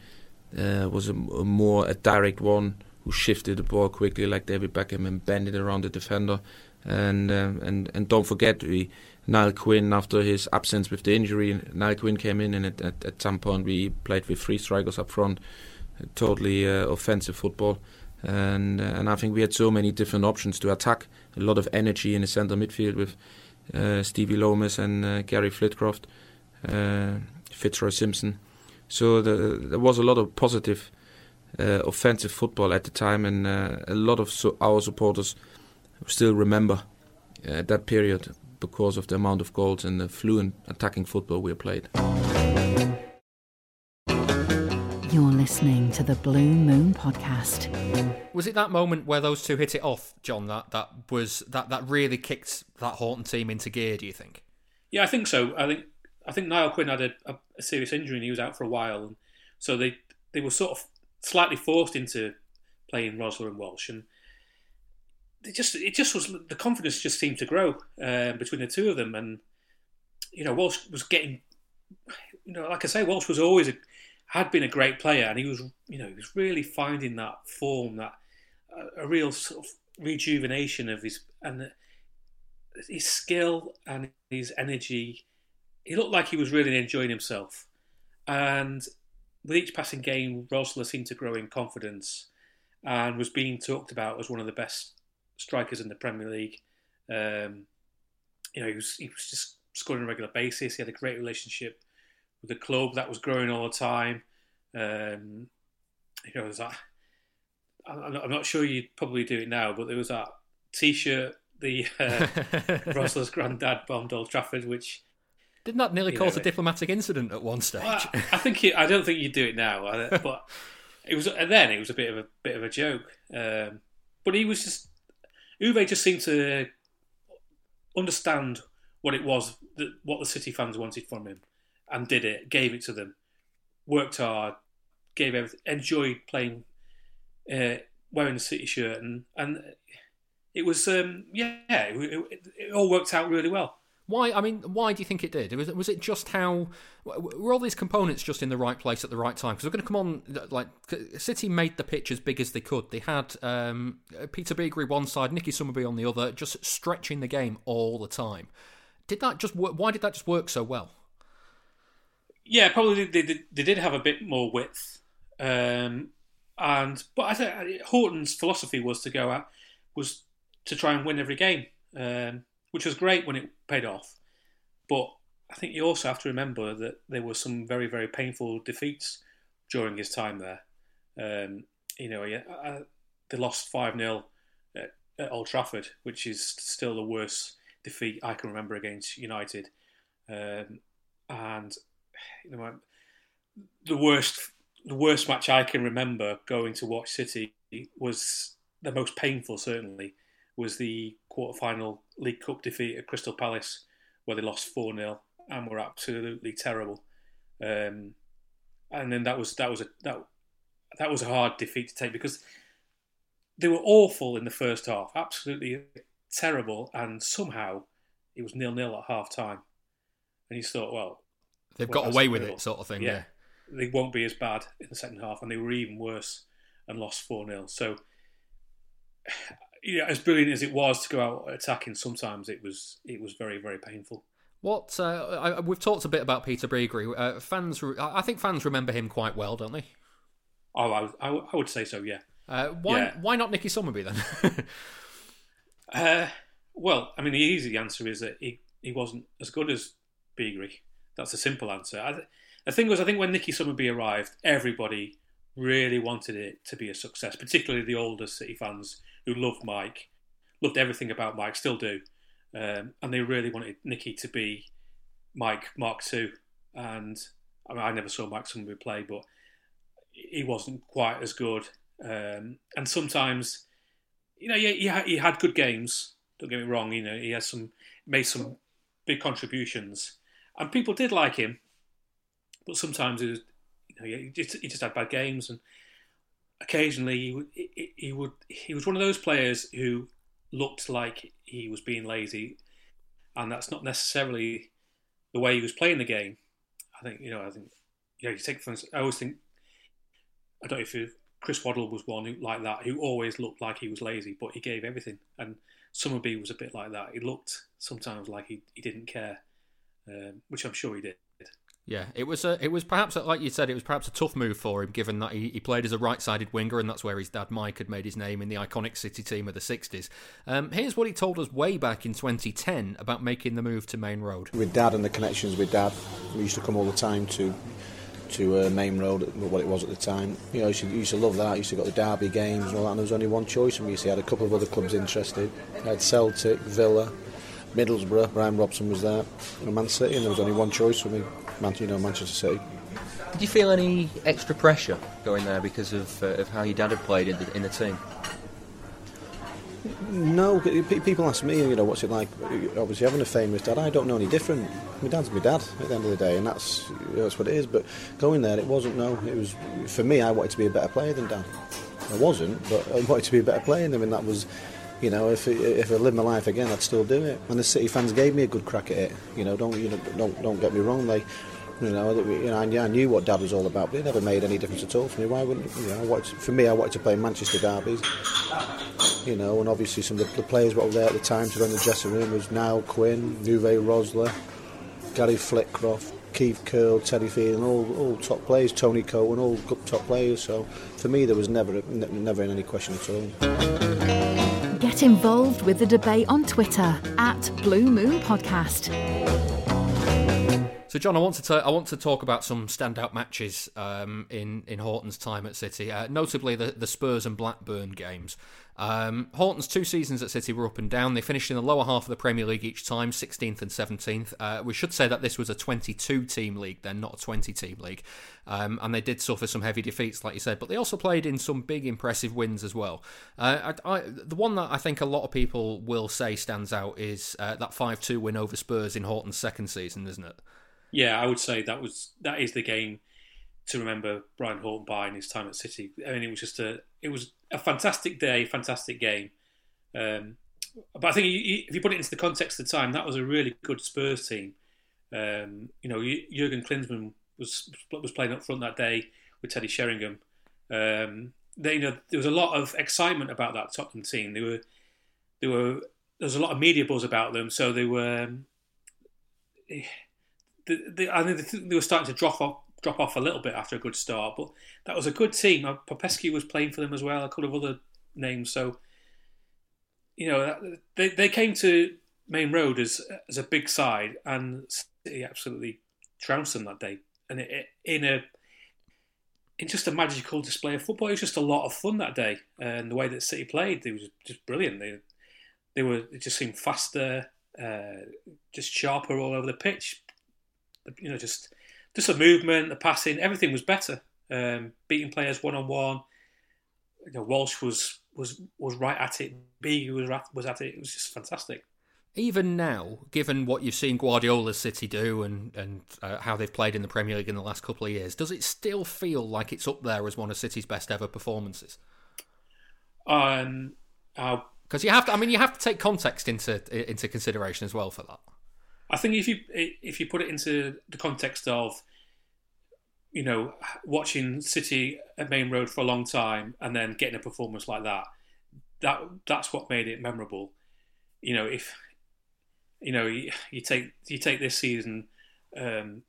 Speaker 8: uh, was a, a, more a direct one who shifted the ball quickly like David Beckham and bent it around the defender. And um, and and don't forget we Niall Quinn after his absence with the injury. Niall Quinn came in and at, at, at some point we played with three strikers up front, totally uh, offensive football. and uh, and I think we had so many different options to attack. A lot of energy in the centre midfield with uh, Stevie Lomas and uh, Gary Flitcroft, uh, Fitzroy Simpson. So the, there was a lot of positive uh, offensive football at the time, and a lot of so our supporters still remember uh, that period because of the amount of goals and the fluent attacking football we played.
Speaker 3: You're listening to the Blue Moon Podcast.
Speaker 2: Was it that moment where those two hit it off, John? That that was that that really kicked that Horton team into gear. Do you think?
Speaker 1: Yeah, I think so. I think I think Niall Quinn had a, a, a serious injury and he was out for a while, and so they they were sort of slightly forced into playing Rosler and Walsh, and it just it just was the confidence just seemed to grow uh, between the two of them, and you know Walsh was getting, you know, like I say, Walsh was always a, had been a great player, and he was you know he was really finding that form, that uh, a real sort of rejuvenation of his and his skill and his energy. He looked like he was really enjoying himself, and with each passing game, Rosler seemed to grow in confidence and was being talked about as one of the best strikers in the Premier League. Um, you know, he was, he was just scoring on a regular basis. He had a great relationship with the club that was growing all the time. Um, you know, was that. I'm not sure you'd probably do it now, but there was that T-shirt the uh, Rosler's granddad bombed Old Trafford, which
Speaker 2: didn't that nearly cause
Speaker 1: know,
Speaker 2: a diplomatic incident at one stage?
Speaker 1: Well, I think it, I don't think you'd do it now, but it was and then it was a bit of a bit of a joke. Um, but he was just Uwe just seemed to understand what it was that what the City fans wanted from him, and did it, gave it to them, worked hard, gave everything, enjoyed playing, uh, wearing the City shirt, and and it was um, yeah, it, it, it all worked out really well.
Speaker 2: Why? I mean, why do you think it did? Was it, was it just how were all these components just in the right place at the right time? Because we're going to come on like City made the pitch as big as they could. They had um, Peter Beagrie one side, Nicky Summerbee on the other, just stretching the game all the time. Did that just work? Why did that just work so well?
Speaker 1: Yeah, probably they, they, they did have a bit more width, um, and but I think Horton's philosophy was to go out was to try and win every game. Um, which was great when it paid off. But I think you also have to remember that there were some very, very painful defeats during his time there. Um, you know, uh, they lost 5 0 at, at, Old Trafford, which is still the worst defeat I can remember against United. Um, and you know, the worst the worst match I can remember going to watch City was the most painful, certainly, was the quarter-final League Cup defeat at Crystal Palace, where they lost four 0 and were absolutely terrible. Um, and then that was that was a that that was a hard defeat to take because they were awful in the first half, absolutely terrible, and somehow it was nil nil at half time. And you thought, well,
Speaker 2: they've
Speaker 1: well,
Speaker 2: got away with it, sort of thing. Yeah.
Speaker 1: yeah, they won't be as bad in the second half, and they were even worse and lost four 0 So yeah, as brilliant as it was to go out attacking, sometimes it was it was very very painful.
Speaker 2: What uh, I, we've talked a bit about Peter Beagrie. Uh, fans, I think fans remember him quite well, don't they?
Speaker 1: Oh, I, I, I would say so. Yeah.
Speaker 2: Uh, why
Speaker 1: Yeah.
Speaker 2: why not Nicky Summerbee then?
Speaker 1: Uh, well, I mean, the easy answer is that he, he wasn't as good as Beagrie. That's a simple answer. I, the thing was, I think when Nicky Summerbee arrived, everybody really wanted it to be a success, particularly the older City fans who loved Mike, loved everything about Mike, still do, um, and they really wanted Nicky to be Mike Mark II. And I mean, I never saw Mike Summerbee play, but he wasn't quite as good. Um, and sometimes, you know, he, he had good games. Don't get me wrong. You know, he has some made some big contributions, and people did like him. But sometimes it was, you know, he just, he just had bad games, and occasionally he would, he, would he was one of those players who looked like he was being lazy, and that's not necessarily the way he was playing the game. I think you know I think you know you take instance, I always think I don't know if you, Chris Waddle was one who, like that who always looked like he was lazy, but he gave everything. And Summerbee was a bit like that. He looked sometimes like he, he didn't care, um, which I'm sure he did.
Speaker 2: Yeah, it was a, it was perhaps like you said, it was perhaps a tough move for him, given that he, he played as a right-sided winger, and that's where his dad Mike had made his name in the iconic City team of the '60s. Um, here's what he told us way back in 2010 about making the move to Maine Road.
Speaker 10: With Dad and the connections with Dad, we used to come all the time to to uh, Maine Road, what it was at the time. You know, used to, used to love that. Used to got the Derby games and all that. And there was only one choice, and we used to had a couple of other clubs interested. Had Celtic, Villa. Middlesbrough, Brian Robson was there, and Man City, and there was only one choice for me, Man, you know, Manchester City.
Speaker 5: Did you feel any extra pressure going there because of, uh, of how your dad had played in the, in the team?
Speaker 10: No, people ask me, you know, what's it like? Obviously, having a famous dad, I don't know any different. My dad's my dad at the end of the day, and that's you know, that's what it is. But going there, it wasn't. No, it was for me. I wanted to be a better player than dad. I wasn't, but I wanted to be a better player than him, and that was you know, if if I lived my life again, I'd still do it. And the City fans gave me a good crack at it. You know, don't you know, don't don't get me wrong. They, you know, you know, I, I knew what Dad was all about, but it never made any difference at all for me. Why wouldn't you know? I wanted, for me, I wanted to play Manchester derbies. You know, and obviously some of the, the players were there at the time to run the dressing room was Niall Quinn, Uwe Rosler, Gary Flitcroft, Keith Curle, Terry Phelan, all all top players, Tony Coton, all top players. So for me, there was never never in any question at all.
Speaker 3: Get involved with the debate on Twitter at Blue Moon Podcast.
Speaker 2: So, John, I want to t- I want to talk about some standout matches um, in in Horton's time at City, uh, notably the the Spurs and Blackburn games. Um, Horton's two seasons at City were up and down. They finished in the lower half of the Premier League each time, 16th and 17th. Uh, we should say that this was a 22 team league then, not a 20 team league. Um, and they did suffer some heavy defeats, like you said, but they also played in some big, impressive wins as well. Uh, I, I, the one that I think a lot of people will say stands out is uh, that 5 2 win over Spurs in Horton's second season, isn't it?
Speaker 1: Yeah, I would say that was that is the game to remember Brian Horton by in his time at City. I mean, it was just a it was a fantastic day, fantastic game. Um, but I think if you put it into the context of the time, that was a really good Spurs team. Um, you know, Jurgen Klinsmann was was playing up front that day with Teddy Sheringham. Um, they, you know, there was a lot of excitement about that Tottenham team. They were, they were, there was a lot of media buzz about them. So they were, they, they, I think they were starting to drop off, drop off a little bit after a good start. But that was a good team. Uh, Popescu was playing for them as well. A couple of other names. So you know they they came to Maine Road as as a big side, and City absolutely trounced them that day. And it, it, in a in just a magical display of football, it was just a lot of fun that day. And the way that City played, it was just brilliant. They they were it just seemed faster, uh, just sharper all over the pitch. You know, just just the movement, the passing, everything was better. Um, beating players one on one. You know, Walsh was was was right at it. B was was at it. It was just fantastic.
Speaker 2: Even now, given what you've seen Guardiola's City do and and uh, how they've played in the Premier League in the last couple of years, does it still feel like it's up there as one of City's best ever performances?
Speaker 1: Um,
Speaker 2: because uh, you have to. I mean, you have to take context into into consideration as well for that.
Speaker 1: I think if you if you put it into the context of you know watching City at Maine Road for a long time and then getting a performance like that, that that's what made it memorable. You know, if you know you, you take you take this season um,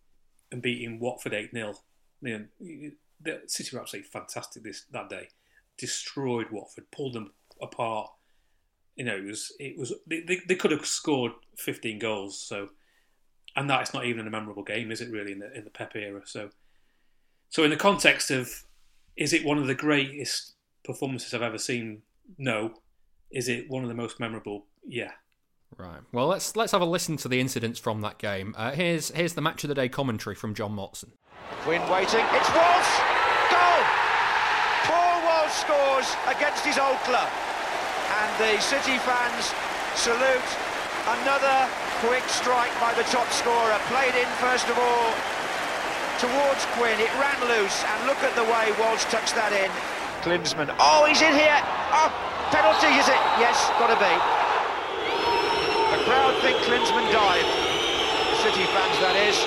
Speaker 1: and beating Watford eight 0 you know, the City were absolutely fantastic this that day. Destroyed Watford, pulled them apart you know, it was it was they, they could have scored 15 goals. So, and that is not even a memorable game, is it? Really in the in the Pep era. So, so in the context of, is it one of the greatest performances I've ever seen? No. Is it one of the most memorable? Yeah.
Speaker 2: Right. Well, let's let's have a listen to the incidents from that game. Uh, here's here's the match of the day commentary from John Motson.
Speaker 11: Quinn waiting. It's Walsh. Goal. Paul Walsh scores against his old club and the City fans salute another quick strike by the top scorer, played in first of all towards Quinn, it ran loose, and look at the way Walsh tucks that in. Klinsmann, oh, he's in here, oh, penalty, is it? Yes, got to be. The crowd think Klinsmann dived, City fans that is.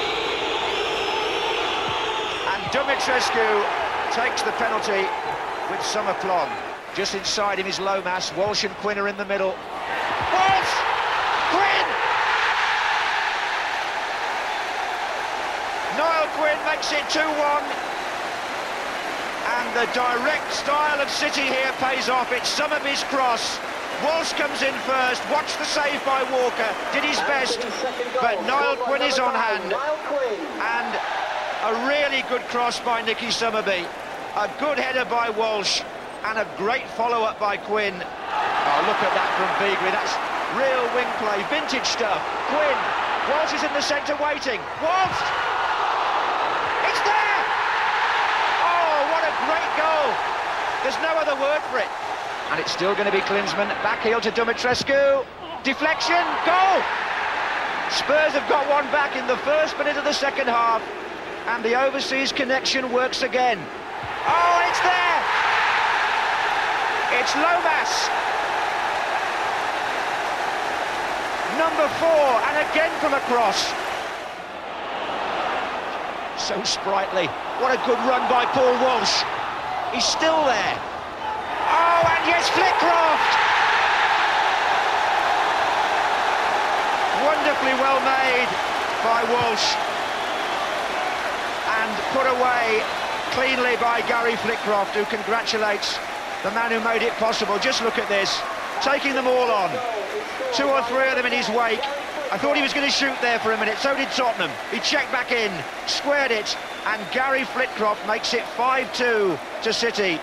Speaker 11: And Dumitrescu takes the penalty with some aplomb. Just inside him is Lomas. Walsh and Quinn are in the middle. Walsh! Quinn! Niall Quinn makes it 2 1. And the direct style of City here pays off. It's Summerbee's cross. Walsh comes in first. Watch the save by Walker. Did his best. But Niall Quinn is on hand. And a really good cross by Nicky Summerbee. A good header by Walsh. And a great follow-up by Quinn. Oh, look at that from Beagrie. That's real wing play. Vintage stuff. Quinn. Walsh is in the centre waiting. Walsh! It's there! Oh, what a great goal. There's no other word for it. And it's still going to be Klinsmann. Back heel to Dumitrescu. Deflection. Goal! Spurs have got one back in the first minute of the second half. And the overseas connection works again. Oh! It's Lomas. Number four, and again from across. So sprightly. What a good run by Paul Walsh. He's still there. Oh, and yes, Flitcroft! Wonderfully well made by Walsh. And put away cleanly by Gary Flitcroft, who congratulates the man who made it possible. Just look at this, taking them all on. Two or three of them in his wake. I thought he was going to shoot there for a minute, so did Tottenham. He checked back in, squared it, and Gary Flitcroft makes it 5-2 to City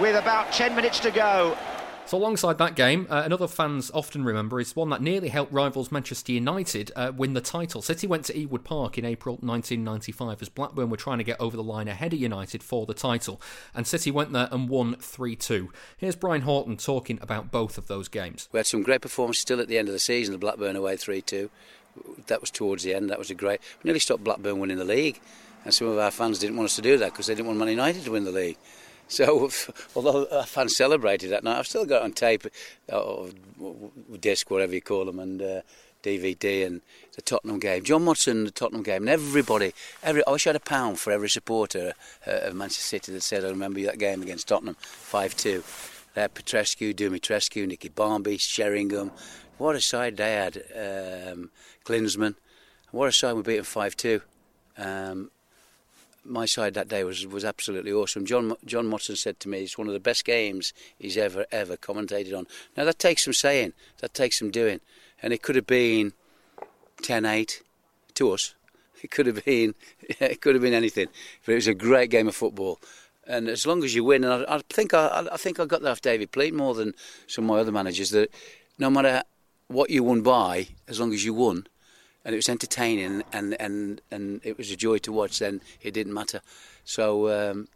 Speaker 11: with about 10 minutes to go.
Speaker 2: So, alongside that game, uh, another fans often remember is one that nearly helped rivals Manchester United uh, win the title. City went to Ewood Park in April 1995 as Blackburn were trying to get over the line ahead of United for the title, and City went there and won 3 2. Here's Brian Horton talking about both of those games.
Speaker 6: We had some great performances still at the end of the season, the Blackburn away 3 2. That was towards the end, that was a great. We nearly stopped Blackburn winning the league, and some of our fans didn't want us to do that because they didn't want Man United to win the league. So, although our fans celebrated that night, I've still got on tape, or disc, whatever you call them, and uh, DVD, and the Tottenham game. John Motson, the Tottenham game, and everybody, every, I wish I had a pound for every supporter uh, of Manchester City that said, I remember that game against Tottenham, 5 2. They had Petrescu, Dumitrescu, Nicky Barmby, Sheringham. What a side they had. Um, Klinsmann. What a side we beat 5 2. Um, my side that day was was absolutely awesome. John John Motson said to me, "It's one of the best games he's ever ever commentated on." Now that takes some saying, that takes some doing, and it could have been 10-8 to us. It could have been it could have been anything, but it was a great game of football. And as long as you win, and I, I think I, I think I got that off David Pleat more than some of my other managers. That no matter what you won by, as long as you won, and it was entertaining and, and, and it was a joy to watch, then it didn't matter. So um,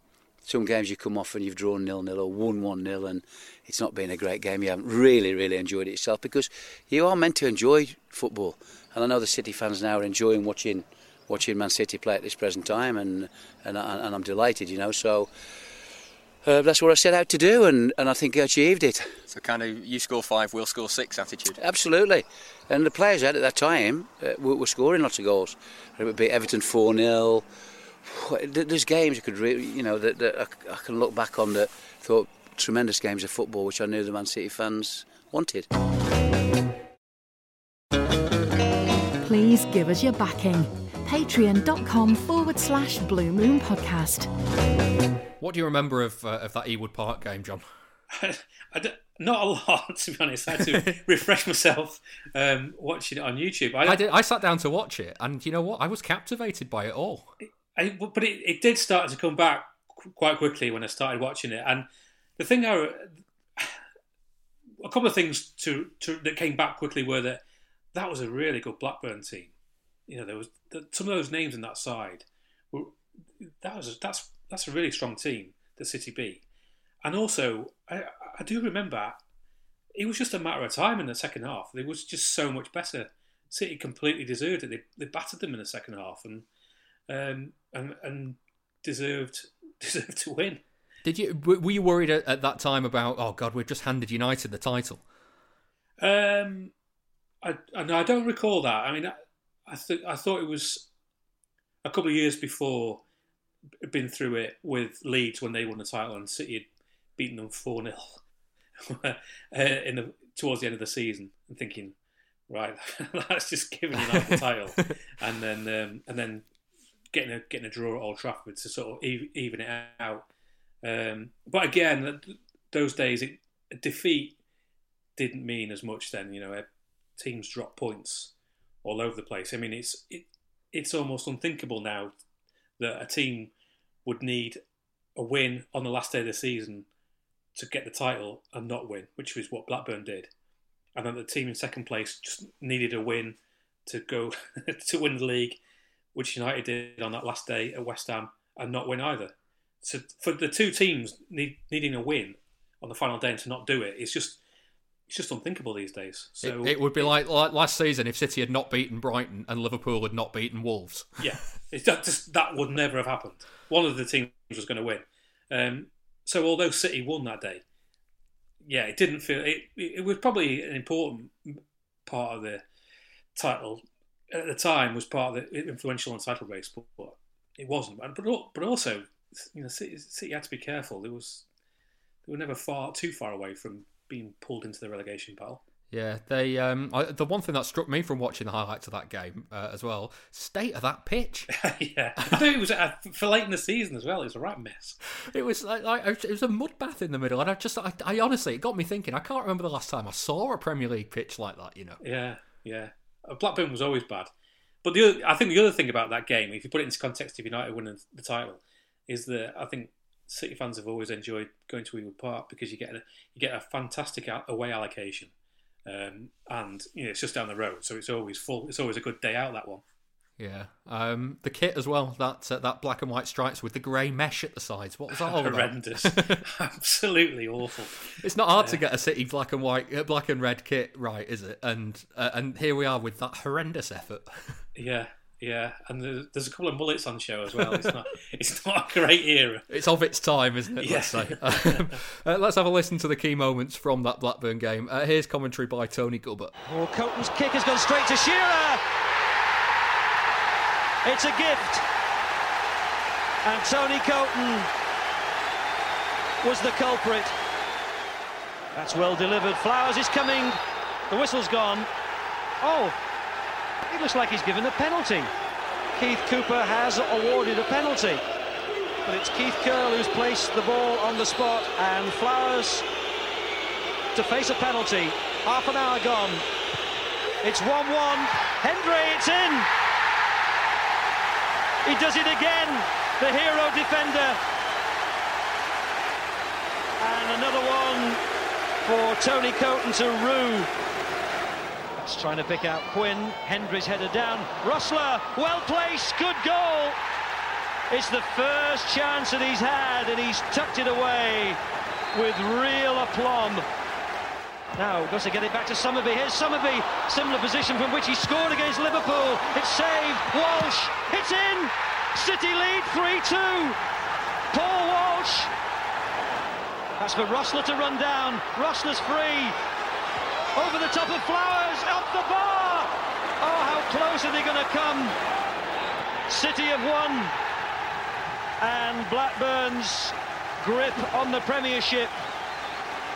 Speaker 6: some games you come off and you've drawn nil nil or won one nil, and it's not been a great game. You haven't really really enjoyed it yourself because you are meant to enjoy football, and I know the City fans now are enjoying watching watching Man City play at this present time, and and, and I'm delighted, you know. So. Uh, that's what I set out to do, and, and I think I achieved it.
Speaker 5: So, kind of, you score five, we'll score six attitude.
Speaker 6: Absolutely, and the players had at that time uh, were, were, scoring lots of goals. It would be Everton four 0 There's games you could, re- you know, that, that I, I, can look back on that thought tremendous games of football, which I knew the Man City fans wanted.
Speaker 3: Please give us your backing. Patreon.com forward slash Blue Moon Podcast.
Speaker 2: What do you remember of uh, of that Ewood Park game, John?
Speaker 1: not a lot, to be honest. I had to refresh myself um, watching it on YouTube.
Speaker 2: I, I, did. I sat down to watch it, and you know what? I was captivated by it all.
Speaker 1: I, but it, it did start to come back quite quickly when I started watching it. And the thing, I, a couple of things to, to that came back quickly were that that was a really good Blackburn team. You know, there was some of those names in that side. Were, that was that's that's a really strong team that City beat. And also, I, I do remember it was just a matter of time in the second half. It was just so much better. City completely deserved it. They, they battered them in the second half and um, and and deserved deserved to win.
Speaker 2: Did you were you worried at, at that time about oh god we've just handed United the title?
Speaker 1: Um, I I don't recall that. I mean, I I, th- I thought it was a couple of years before been through it with Leeds when they won the title and City had beaten them four 0 uh, in the towards the end of the season and thinking, right, that's just giving United the title, and then um, and then getting a getting a draw at Old Trafford to sort of even it out. Um, but again, those days, it, defeat didn't mean as much then. You know, teams drop points all over the place. I mean, it's it, it's almost unthinkable now that a team would need a win on the last day of the season to get the title and not win, which was what Blackburn did. And then the team in second place just needed a win to go to win the league, which United did on that last day at West Ham and not win either. So for the two teams need, needing a win on the final day and to not do it, it's just it's just unthinkable these days. So
Speaker 2: it, it would be like, like last season if City had not beaten Brighton and Liverpool had not beaten Wolves.
Speaker 1: Yeah, that just that would never have happened. One of the teams was going to win. Um, so although City won that day, yeah, it didn't feel it. It was probably an important part of the title at the time. Was part of the influential and title race, but, but it wasn't. But but also, you know, City, City had to be careful. There was they were never far too far away from being pulled into the relegation battle.
Speaker 2: Yeah, they. Um, I, the one thing that struck me from watching the highlights of that game uh, as well, state of that pitch.
Speaker 1: yeah, I think it was uh, for late in the season as well. It was a right mess.
Speaker 2: It was like, like it was a mud bath in the middle, and I just, I, I, honestly, it got me thinking. I can't remember the last time I saw a Premier League pitch like that. You know.
Speaker 1: Yeah, yeah. Uh, Blackburn was always bad, but the other, I think the other thing about that game, if you put it into context of United winning the title, is that I think City fans have always enjoyed going to Ewood Park because you get a, you get a fantastic away allocation um, and you know it's just down the road, so it's always full. It's always a good day out that one.
Speaker 2: Yeah, um, the kit as well. That uh, that black and white stripes with the grey mesh at the sides. What was that all
Speaker 1: Horrendous, absolutely awful.
Speaker 2: It's not hard to get a city black and white, uh, black and red kit right, is it? And uh, and here we are with that horrendous effort.
Speaker 1: yeah, yeah, and there's a couple of mullets on show as well. It's not, it's not a great era.
Speaker 2: It's of its time, isn't it?
Speaker 1: Yeah.
Speaker 2: Let's say. Um, uh, let's have a listen to the key moments from that Blackburn game. Uh, here's commentary by Tony Gubbert.
Speaker 12: Oh, Coton's kick has gone straight to Shearer. It's a gift, and Tony Coton was the culprit. That's well delivered. Flowers is coming. The whistle's gone. Oh, it looks like he's given a penalty. Keith Cooper has awarded a penalty. But it's Keith Curle who's placed the ball on the spot and Flowers to face a penalty. Half an hour gone. It's 1-1. Hendry, it's in. He does it again. The hero defender. And another one for Tony Coton to rue. That's trying to pick out Quinn. Hendry's headed down. Rosler, well placed, good goal. It's the first chance that he's had, and he's tucked it away with real aplomb. Now, got to get it back to Summerbee. Here's Summerbee, similar position from which he scored against Liverpool. It's saved. Walsh, it's in. City lead 3-2. Paul Walsh. That's for Rosler to run down. Rosler's free. Over the top of Flowers, the bar. Oh, how close are they going to come? City have won. And Blackburn's grip on the Premiership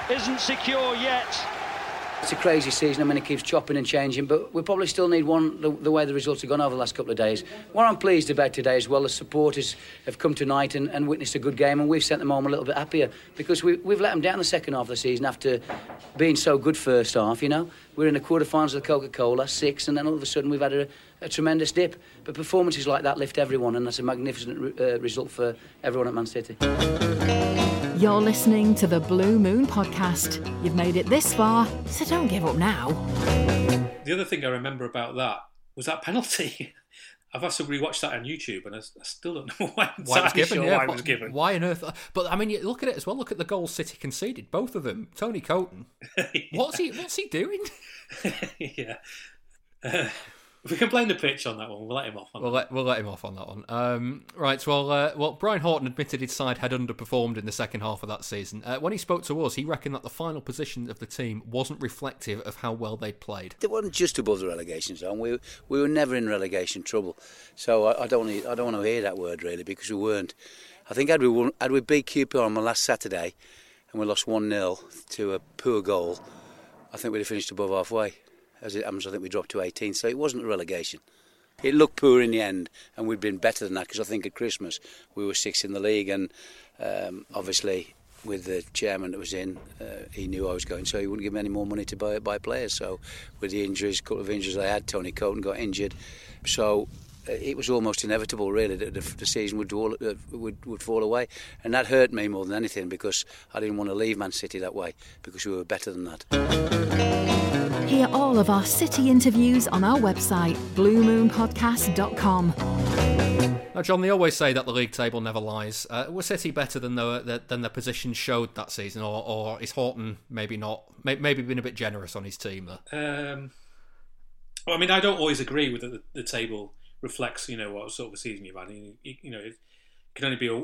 Speaker 12: isn't secure yet.
Speaker 6: It's a crazy season. I mean, it keeps chopping and changing, but we probably still need one the, the way the results have gone over the last couple of days. What I'm pleased about today as well, the supporters have come tonight and, and witnessed a good game, and we've sent them home a little bit happier because we, we've let them down the second half of the season after being so good first half, you know. We're in the quarterfinals of the Coca Cola, six, and then all of a sudden we've had a, a tremendous dip. But performances like that lift everyone, and that's a magnificent uh, result for everyone at Man City.
Speaker 3: You're listening to the Blue Moon Podcast. You've made it this far, so don't give up now.
Speaker 1: The other thing I remember about that was that penalty. I've also rewatched that on YouTube, and I, I still don't know why,
Speaker 2: Why it was given?
Speaker 1: sure
Speaker 2: yeah,
Speaker 1: why it was given.
Speaker 2: Why on earth? But I mean, look at it as well. Look at the goals City conceded. Both of them. Tony Coton. What's he? What's he doing?
Speaker 1: yeah. Uh, we can blame the pitch on that one. We'll let him off on
Speaker 2: We'll let, we'll let him off on that one. Um, right, well, uh, well, Brian Horton admitted his side had underperformed in the second half of that season. Uh, when he spoke to us, he reckoned that the final position of the team wasn't reflective of how well they'd played.
Speaker 6: They weren't just above the relegation zone. We we were never in relegation trouble. So I, I don't need, I don't want to hear that word really because we weren't. I think had we won, had we beat QPR on the last Saturday and we lost one 0 to a poor goal, I think we'd have finished above halfway. As it happens, I think we dropped to 18. So it wasn't a relegation. It looked poor in the end, and we'd been better than that because I think at Christmas we were sixth in the league, and um, obviously with the chairman that was in, uh, he knew I was going, so he wouldn't give me any more money to buy buy players. So with the injuries, a couple of injuries I had, Tony Coton got injured, so uh, it was almost inevitable, really, that the, season would, uh, would would fall away, and that hurt me more than anything because I didn't want to leave Man City that way because we were better than that.
Speaker 3: Hear all of our City interviews on our website, bluemoonpodcast.com.
Speaker 2: Now, John, they always say that the league table never lies. Uh, was City better than the, than the position showed that season, or, or is Horton maybe not, maybe been a bit generous on his team
Speaker 1: there? Um, well, I mean, I don't always agree with the, the table reflects, you know, what sort of a season you've had. You, you know, it can only be a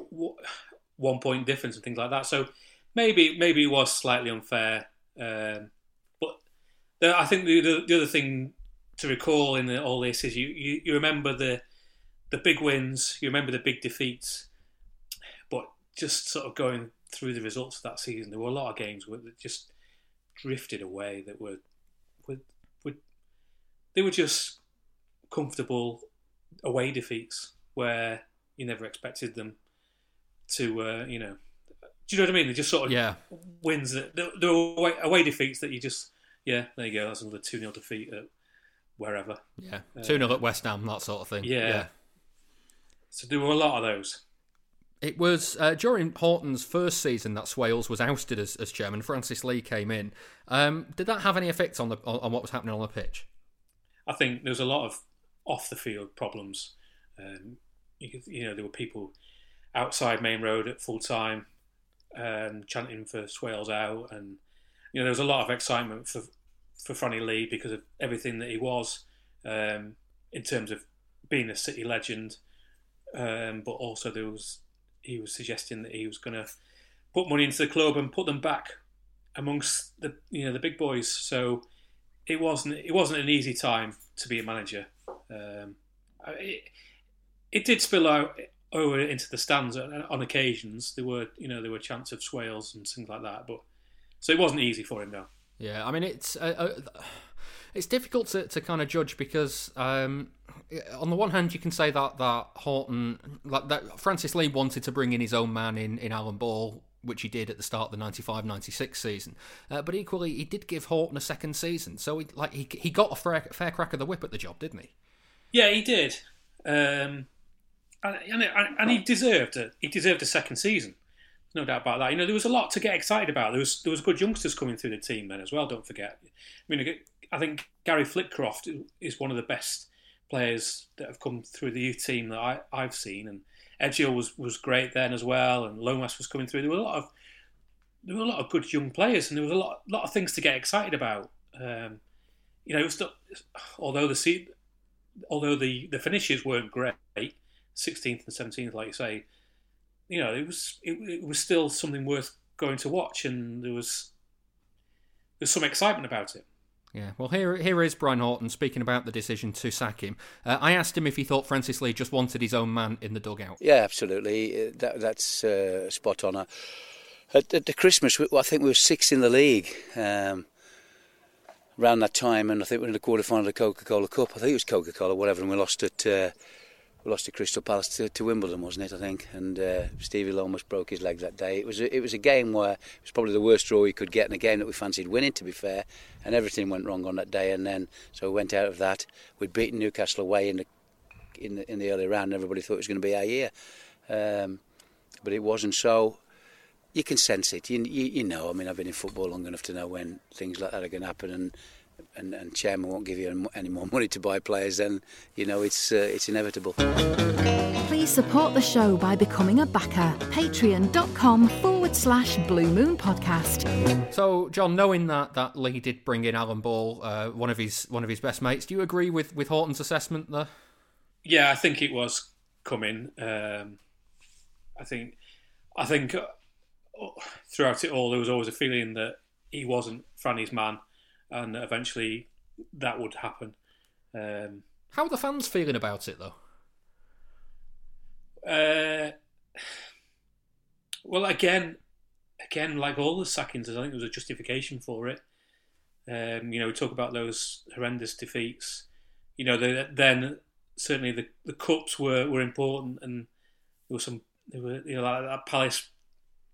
Speaker 1: one point difference and things like that. So maybe maybe it was slightly unfair. Um, I think the, the, the other thing to recall in the, all this is you, you, you remember the the big wins, you remember the big defeats, but just sort of going through the results of that season, there were a lot of games that just drifted away that were, were, were they were just comfortable away defeats where you never expected them to, uh, you know, do you know what I mean? They just sort of
Speaker 2: yeah.
Speaker 1: wins that there were away, away defeats that you just yeah, there you go. That's another 2 0 defeat at wherever.
Speaker 2: Yeah, 2 0 uh, at West Ham, that sort of thing.
Speaker 1: Yeah. yeah. So there were a lot of those.
Speaker 2: It was uh, during Horton's first season that Swales was ousted as, as chairman. Francis Lee came in. Um, did that have any effect on the on, on, what was happening on the pitch?
Speaker 1: I think there was a lot of off the field problems. Um, you, you, know, there were people outside Maine Road at full time um, chanting for Swales out, and you know, there was a lot of excitement for for Franny Lee because of everything that he was um, in terms of being a City legend, um, but also there was he was suggesting that he was going to put money into the club and put them back amongst the you know the big boys. So it wasn't it wasn't an easy time to be a manager. Um, it, it did spill out over into the stands on occasions. There were you know there were chants of swales and things like that, but so it wasn't easy for him, though.
Speaker 2: Yeah, I mean it's uh, uh, it's difficult to, to kind of judge because um, on the one hand you can say that that Horton like that Francis Lee wanted to bring in his own man in in Alan Ball which he did at the start of the 95-96 season. Uh, but equally, he did give Horton a second season, so he like he, he got a fair, fair crack of the whip at the job, didn't he?
Speaker 1: Yeah, he did, um, and, and, and he deserved a he deserved a second season no doubt about that. You know, there was a lot to get excited about. There was there was good youngsters coming through the team then as well. Don't forget. I mean, I think Gary Flitcroft is one of the best players that have come through the youth team that I, I've seen, and Edgio was was great then as well, and Lomas was coming through. There were a lot of there were a lot of good young players, and there was a lot lot of things to get excited about. Um, you know, still, although the although the the finishes weren't great, 16th and 17th, like you say, you know, it was it, it was still something worth going to watch, and there was there's some excitement about it.
Speaker 2: Yeah, well, here here is Brian Horton speaking about the decision to sack him. Uh, I asked him if he thought Francis Lee just wanted his own man in the dugout.
Speaker 6: Yeah, absolutely. Uh, that, that's uh, spot on. At, at, the Christmas, I think we were sixth in the league um, around that time, and I think we were in the quarter final of the Coca Cola Cup. I think it was Coca Cola, whatever, and we lost at uh, lost to Crystal Palace to, to Wimbledon, wasn't it? I think, and uh, Stevie almost broke his leg that day. It was a, it was a game where it was probably the worst draw we could get in a game that we fancied winning. To be fair, and everything went wrong on that day, and then so we went out of that. We'd beaten Newcastle away in the in the, in the early round. And everybody thought it was going to be our year, um, but it wasn't. So you can sense it. You, you, you know. I mean, I've been in football long enough to know when things like that are going to happen, and and, and chairman won't give you any more money to buy players, then you know it's uh, it's inevitable.
Speaker 3: Please support the show by becoming a backer. Patreon.com forward slash Blue Moon Podcast.
Speaker 2: So, John, knowing that that Lee did bring in Alan Ball, uh, one of his one of his best mates, do you agree with with Horton's assessment there?
Speaker 1: Yeah, I think it was coming. Um, I think I think uh, throughout it all, there was always a feeling that he wasn't Franny's man and eventually that would happen. Um,
Speaker 2: How are the fans feeling about it, though?
Speaker 1: Uh, well, again, again, like all the sackings, I think there was a justification for it. Um, you know, we talk about those horrendous defeats. You know, they, then certainly the the cups were, were important, and there was some there were you know that, that Palace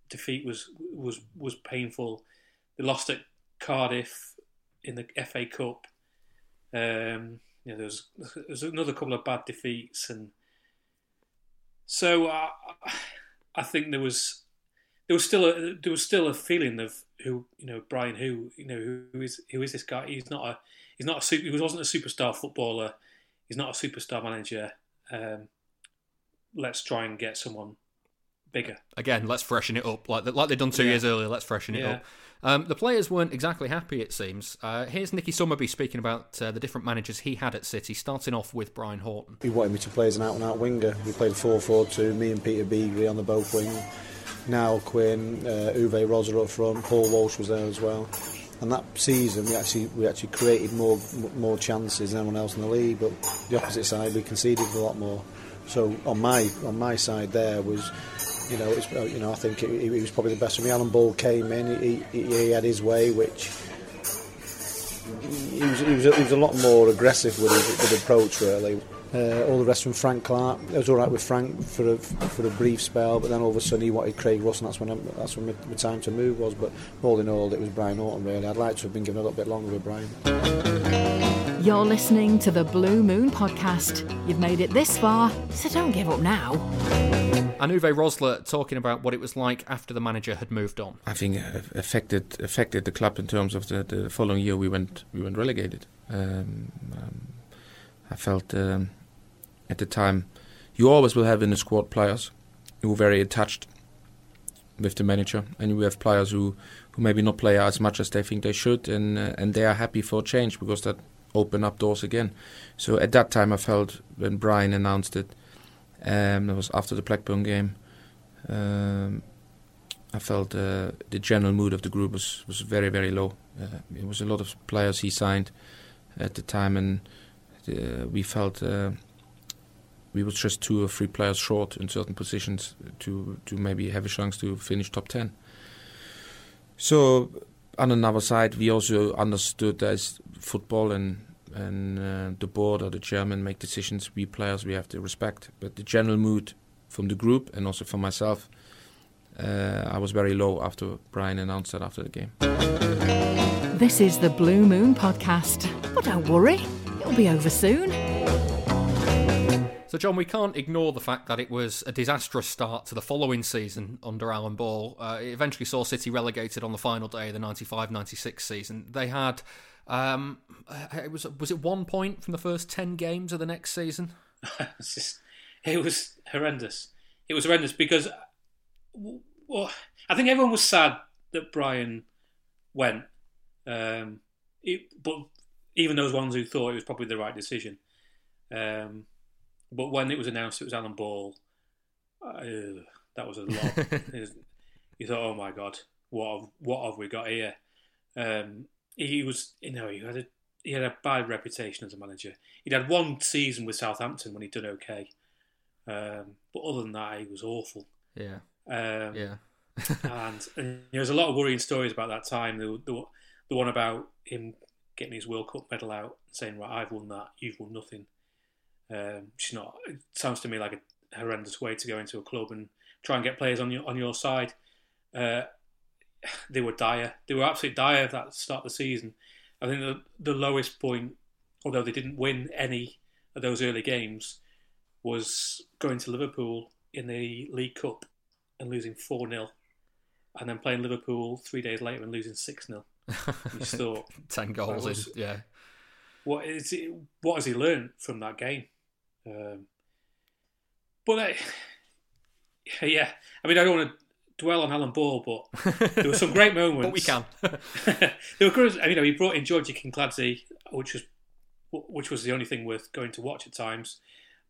Speaker 1: defeat was was was painful. They lost at Cardiff in the FA Cup. Um, you know, there was, another couple of bad defeats, and so uh, I think there was there was still a there was still a feeling of who you know Brian who you know who is who is this guy? He's not a he's not a super, he wasn't a superstar footballer. He's not a superstar manager. Um, let's try and get someone bigger.
Speaker 2: Again, let's freshen it up like like they've done two
Speaker 1: Yeah.
Speaker 2: years earlier. Let's freshen it
Speaker 1: Yeah.
Speaker 2: up. Um, the players weren't exactly happy, it seems. Uh, here's Nicky Summerbee speaking about uh, the different managers he had at City, starting off with Brian Horton.
Speaker 10: He wanted me to play as an out and out winger. We played 4 4 2, me and Peter Beagrie on the both wing. Now Quinn, uh, Uwe Rosler up front, Paul Walsh was there as well. And that season, we actually we actually created more more chances than anyone else in the league. But the opposite side, we conceded a lot more. So on my on my side, there was, you know, it's, uh, you know, I think he, was probably the best me. Alan Ball came in, he, he, he had his way, which he was, he was, a, he was a lot more aggressive with his, with his approach, really. Uh, all the rest from Frank Clark. It was all right with Frank for a, for a brief spell, but then all of a sudden he wanted Craig and that's when I, that's when my, my time to move was. But all in all, it was Brian Horton. Really, I'd like to have been given a little bit longer with Brian.
Speaker 3: You're listening to the Blue Moon podcast. You've made it this far, so don't give up now.
Speaker 2: And Uwe Rosler talking about what it was like after the manager had moved on.
Speaker 8: I think uh, affected affected the club in terms of the, the following year we went we went relegated. Um, um, I felt um, at the time you always will have in the squad players who are very attached with the manager, and you have players who, who maybe not play as much as they think they should, and uh, and they are happy for a change because that open up doors again. So at that time, I felt when Brian announced it, um, that was after the Blackburn game. Um, I felt uh, the general mood of the group was, was very very low. Uh, it was a lot of players he signed at the time, and uh, we felt uh, we were just two or three players short in certain positions to to maybe have a chance to finish top ten. So on another side, we also understood as football and and uh, the board or the chairman make decisions. We players we have to respect, but the general mood from the group and also from myself, uh, I was very low after Brian announced that after the game.
Speaker 3: This is the Blue Moon podcast. But don't worry, it'll be over soon.
Speaker 2: So, John, we can't ignore the fact that it was a disastrous start to the following season under Alan Ball. Uh, it eventually saw City relegated on the final day of the 95-96 season. They had, um, it was was it one point from the first ten games of the next season?
Speaker 1: It was horrendous. It was horrendous because, well, I think everyone was sad that Brian went. Um, it, but even those ones who thought it was probably the right decision. Um, but when it was announced it was Alan Ball, uh, that was a lot. You thought, oh my god, what have, what have we got here? Um, he was, you know, he had a he had a bad reputation as a manager. He'd had one season with Southampton when he'd done okay, um, but other than that, he was awful.
Speaker 2: Yeah.
Speaker 1: Um,
Speaker 2: Yeah.
Speaker 1: and, and there was a lot of worrying stories about that time. The, the, the one about him getting his World Cup medal out and saying, "Right, I've won that. You've won nothing." Um, which not. It sounds to me like a horrendous way to go into a club and try and get players on your on your side. Uh, they were dire. They were absolutely dire at that start of the season. I think the, the lowest point, although they didn't win any of those early games, was going to Liverpool in the League Cup and losing 4 0, and then playing Liverpool three days later and losing 6 0. You thought,
Speaker 2: ten goals.
Speaker 1: that was-
Speaker 2: in, yeah.
Speaker 1: what is it, what has he learned from that game? Um, but uh, yeah, I mean, I don't want to dwell on Alan Ball, but there were some great moments.
Speaker 2: But we can.
Speaker 1: there were. You know, he brought in Georgi Kinkladze, which was which was the only thing worth going to watch at times.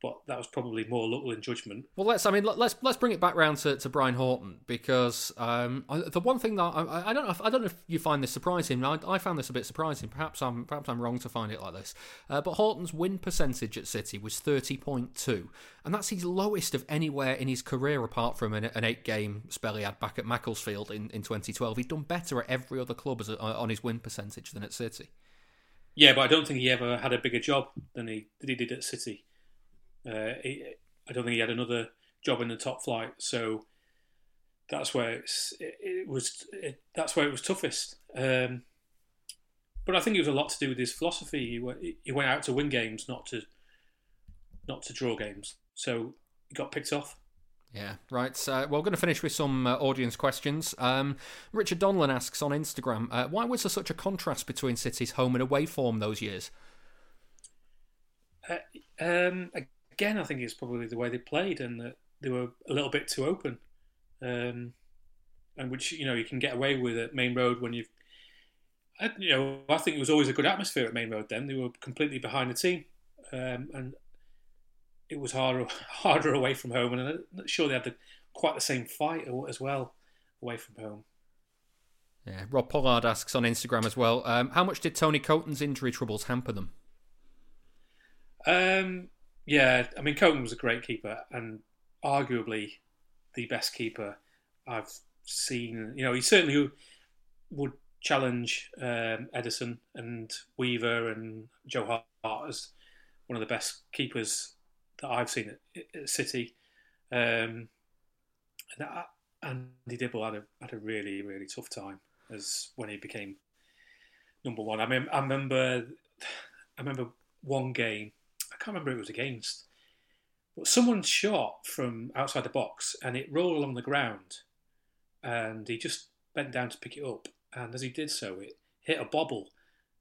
Speaker 1: But that was probably more luck in judgment.
Speaker 2: Well, let's. I mean, let- let's let's bring it back round to, to Brian Horton because um, I, the one thing that I, I don't know. If, I don't know if you find this surprising. I, I found this a bit surprising. Perhaps I'm perhaps I'm wrong to find it like this. Uh, but Horton's win percentage at City was thirty point two, and that's his lowest of anywhere in his career, apart from an, an eight game spell he had back at Macclesfield in, in 2012. He'd done better at every other club as a, on his win percentage than at City.
Speaker 1: Yeah, but I don't think he ever had a bigger job than he than he did at City. Uh, he, I don't think he had another job in the top flight, so that's where it's, it, it was. It, that's where it was toughest. Um, but I think it was a lot to do with his philosophy. He went, he went out to win games, not to not to draw games. So he got picked off.
Speaker 2: Yeah, right. Uh, well, we're going to finish with some uh, audience questions. Um, Richard Donlan asks on Instagram, uh, why was there such a contrast between City's home and away form those years?
Speaker 1: Uh, um, again, I think it's probably the way they played and that they were a little bit too open, um, and which you know you can get away with at Maine Road when you've. I, you know, I think it was always a good atmosphere at Maine Road. Then they were completely behind the team, um, and it was harder harder away from home, and I'm not sure they had the, quite the same fight as well away from home.
Speaker 2: Yeah, Rob Pollard asks on Instagram as well. Um, how much did Tony Coton's injury troubles hamper them?
Speaker 1: Um, yeah, I mean Coton was a great keeper and arguably the best keeper I've seen. You know, he certainly would challenge um, Ederson and Weaver and Joe Hart as one of the best keepers that I've seen at, at City. Um, and Andy Dibble had a had a really really tough time as when he became number one. I mean, I remember I remember one game. Can't remember who it was against, but someone shot from outside the box and it rolled along the ground, and he just bent down to pick it up, and as he did so, it hit a bobble,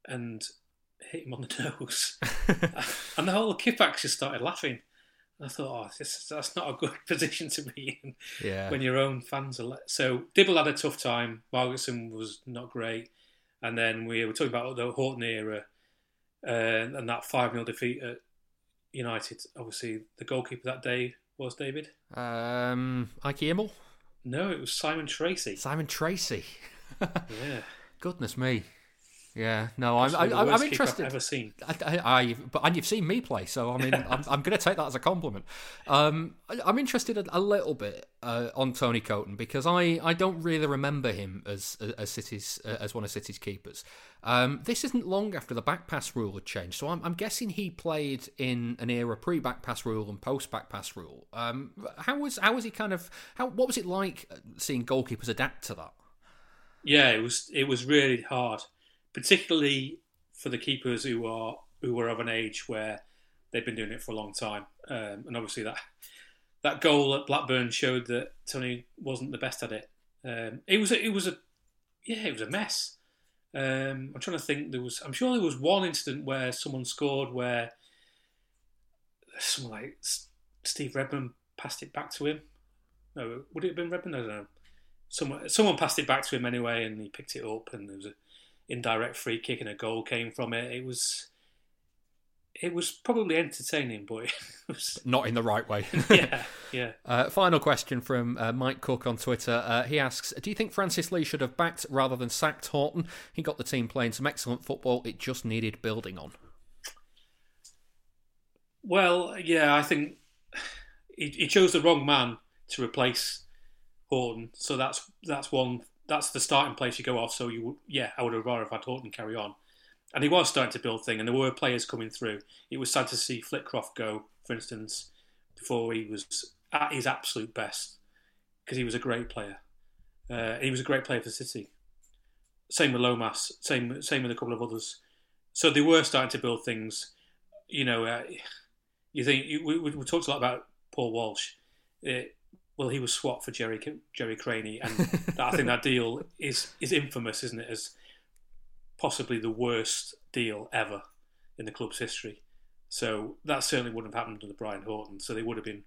Speaker 1: and hit him on the nose, and the whole Kippax just started laughing. I thought, oh, this, that's not a good position to be in
Speaker 2: yeah.
Speaker 1: when your own fans are. Let... So Dibble had a tough time. Margetson was not great, and then we were talking about the Horton era uh, and that five 0 defeat at United. Obviously, the goalkeeper that day was David.
Speaker 2: Um, Eike Immel?
Speaker 1: No, it was Simon Tracey.
Speaker 2: Simon Tracey.
Speaker 1: yeah.
Speaker 2: Goodness me. Yeah, no, I'm, I,
Speaker 1: I'm,
Speaker 2: I'm interested.
Speaker 1: I've ever seen.
Speaker 2: I, I, I, but and you've seen me play, so I mean, I'm, I'm going to take that as a compliment. Um, I, am interested a, a, little bit uh, on Tony Coton because I, I don't really remember him as as City's as one of City's keepers. Um, this isn't long after the back pass rule had changed, so I'm, I'm guessing he played in an era pre back pass rule and post back pass rule. Um, how was how was he kind of how what was it like seeing goalkeepers adapt to that?
Speaker 1: Yeah, it was it was really hard particularly for the keepers who are who were of an age where they've been doing it for a long time. Um, and obviously that that goal at Blackburn showed that Tony wasn't the best at it. Um, it was a, it was a yeah it was a mess. Um, I'm trying to think. There was I'm sure there was one incident where someone scored where someone like Steve Redmond passed it back to him. No, would it have been Redmond? I don't know. Someone someone passed it back to him anyway, and he picked it up, and there was a indirect free kick and a goal came from it. It was it was probably entertaining, but it was
Speaker 2: not in the right way.
Speaker 1: yeah, yeah.
Speaker 2: Uh, final question from uh, Mike Cook on Twitter. Uh, he asks, "Do you think Francis Lee should have backed rather than sacked Horton? He got the team playing some excellent football. It just needed building on."
Speaker 1: Well, yeah, I think he, he chose the wrong man to replace Horton, so that's that's one that's the starting place you go off. So you, yeah, I would have rather had Horton carry on, and he was starting to build thing, and there were players coming through. It was sad to see Flitcroft go, for instance, before he was at his absolute best, because he was a great player. Uh, he was a great player for City. Same with Lomas. Same, same with a couple of others. So they were starting to build things. You know, uh, you think we, we, we talked a lot about Paul Walsh. It, well, he was swapped for Jerry Gerry Creaney, and that, I think that deal is is infamous, isn't it, as possibly the worst deal ever in the club's history. So that certainly wouldn't have happened under Brian Horton. So they would have been.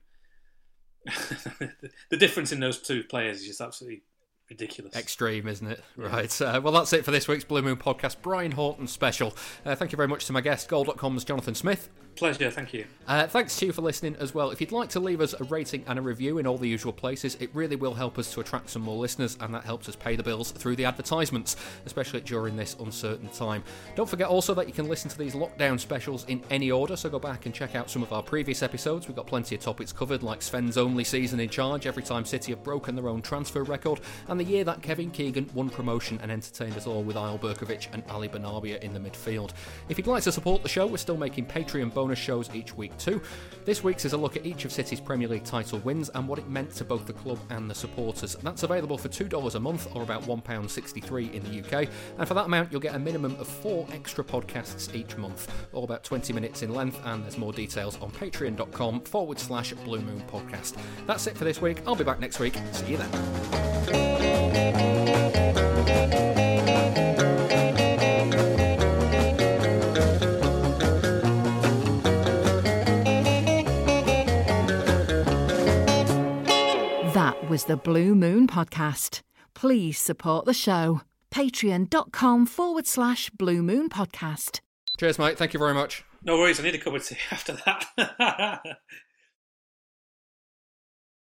Speaker 1: the difference in those two players is just absolutely ridiculous.
Speaker 2: Extreme, isn't it? Yeah. Right. Uh, well, that's it for this week's Blue Moon podcast, Brian Horton special. Uh, thank you very much to my guest, Goal.com's Jonathan Smith.
Speaker 1: Pleasure, thank you.
Speaker 2: Uh, thanks to you for listening as well. If you'd like to leave us a rating and a review in all the usual places, it really will help us to attract some more listeners, and that helps us pay the bills through the advertisements, especially during this uncertain time. Don't forget also that you can listen to these lockdown specials in any order, so go back and check out some of our previous episodes. We've got plenty of topics covered, like Sven's only season in charge, every time City have broken their own transfer record, and the year that Kevin Keegan won promotion and entertained us all with Eyal Berkovic and Ali Benarbia in the midfield. If you'd like to support the show, we're still making Patreon bonus shows each week too. This week's is a look at each of City's Premier League title wins and what it meant to both the club and the supporters. That's available for $2 a month or about £1.63 in the UK, and for that amount you'll get a minimum of four extra podcasts each month, all about 20 minutes in length, and there's more details on patreon.com forward slash Blue Moon Podcast. That's it for this week. I'll be back next week. See you then.
Speaker 3: That was the Blue Moon Podcast. Please support the show. Patreon.com forward slash Blue Moon Podcast.
Speaker 2: Cheers, mate. Thank you very much.
Speaker 1: No worries, I need a cup of tea after that.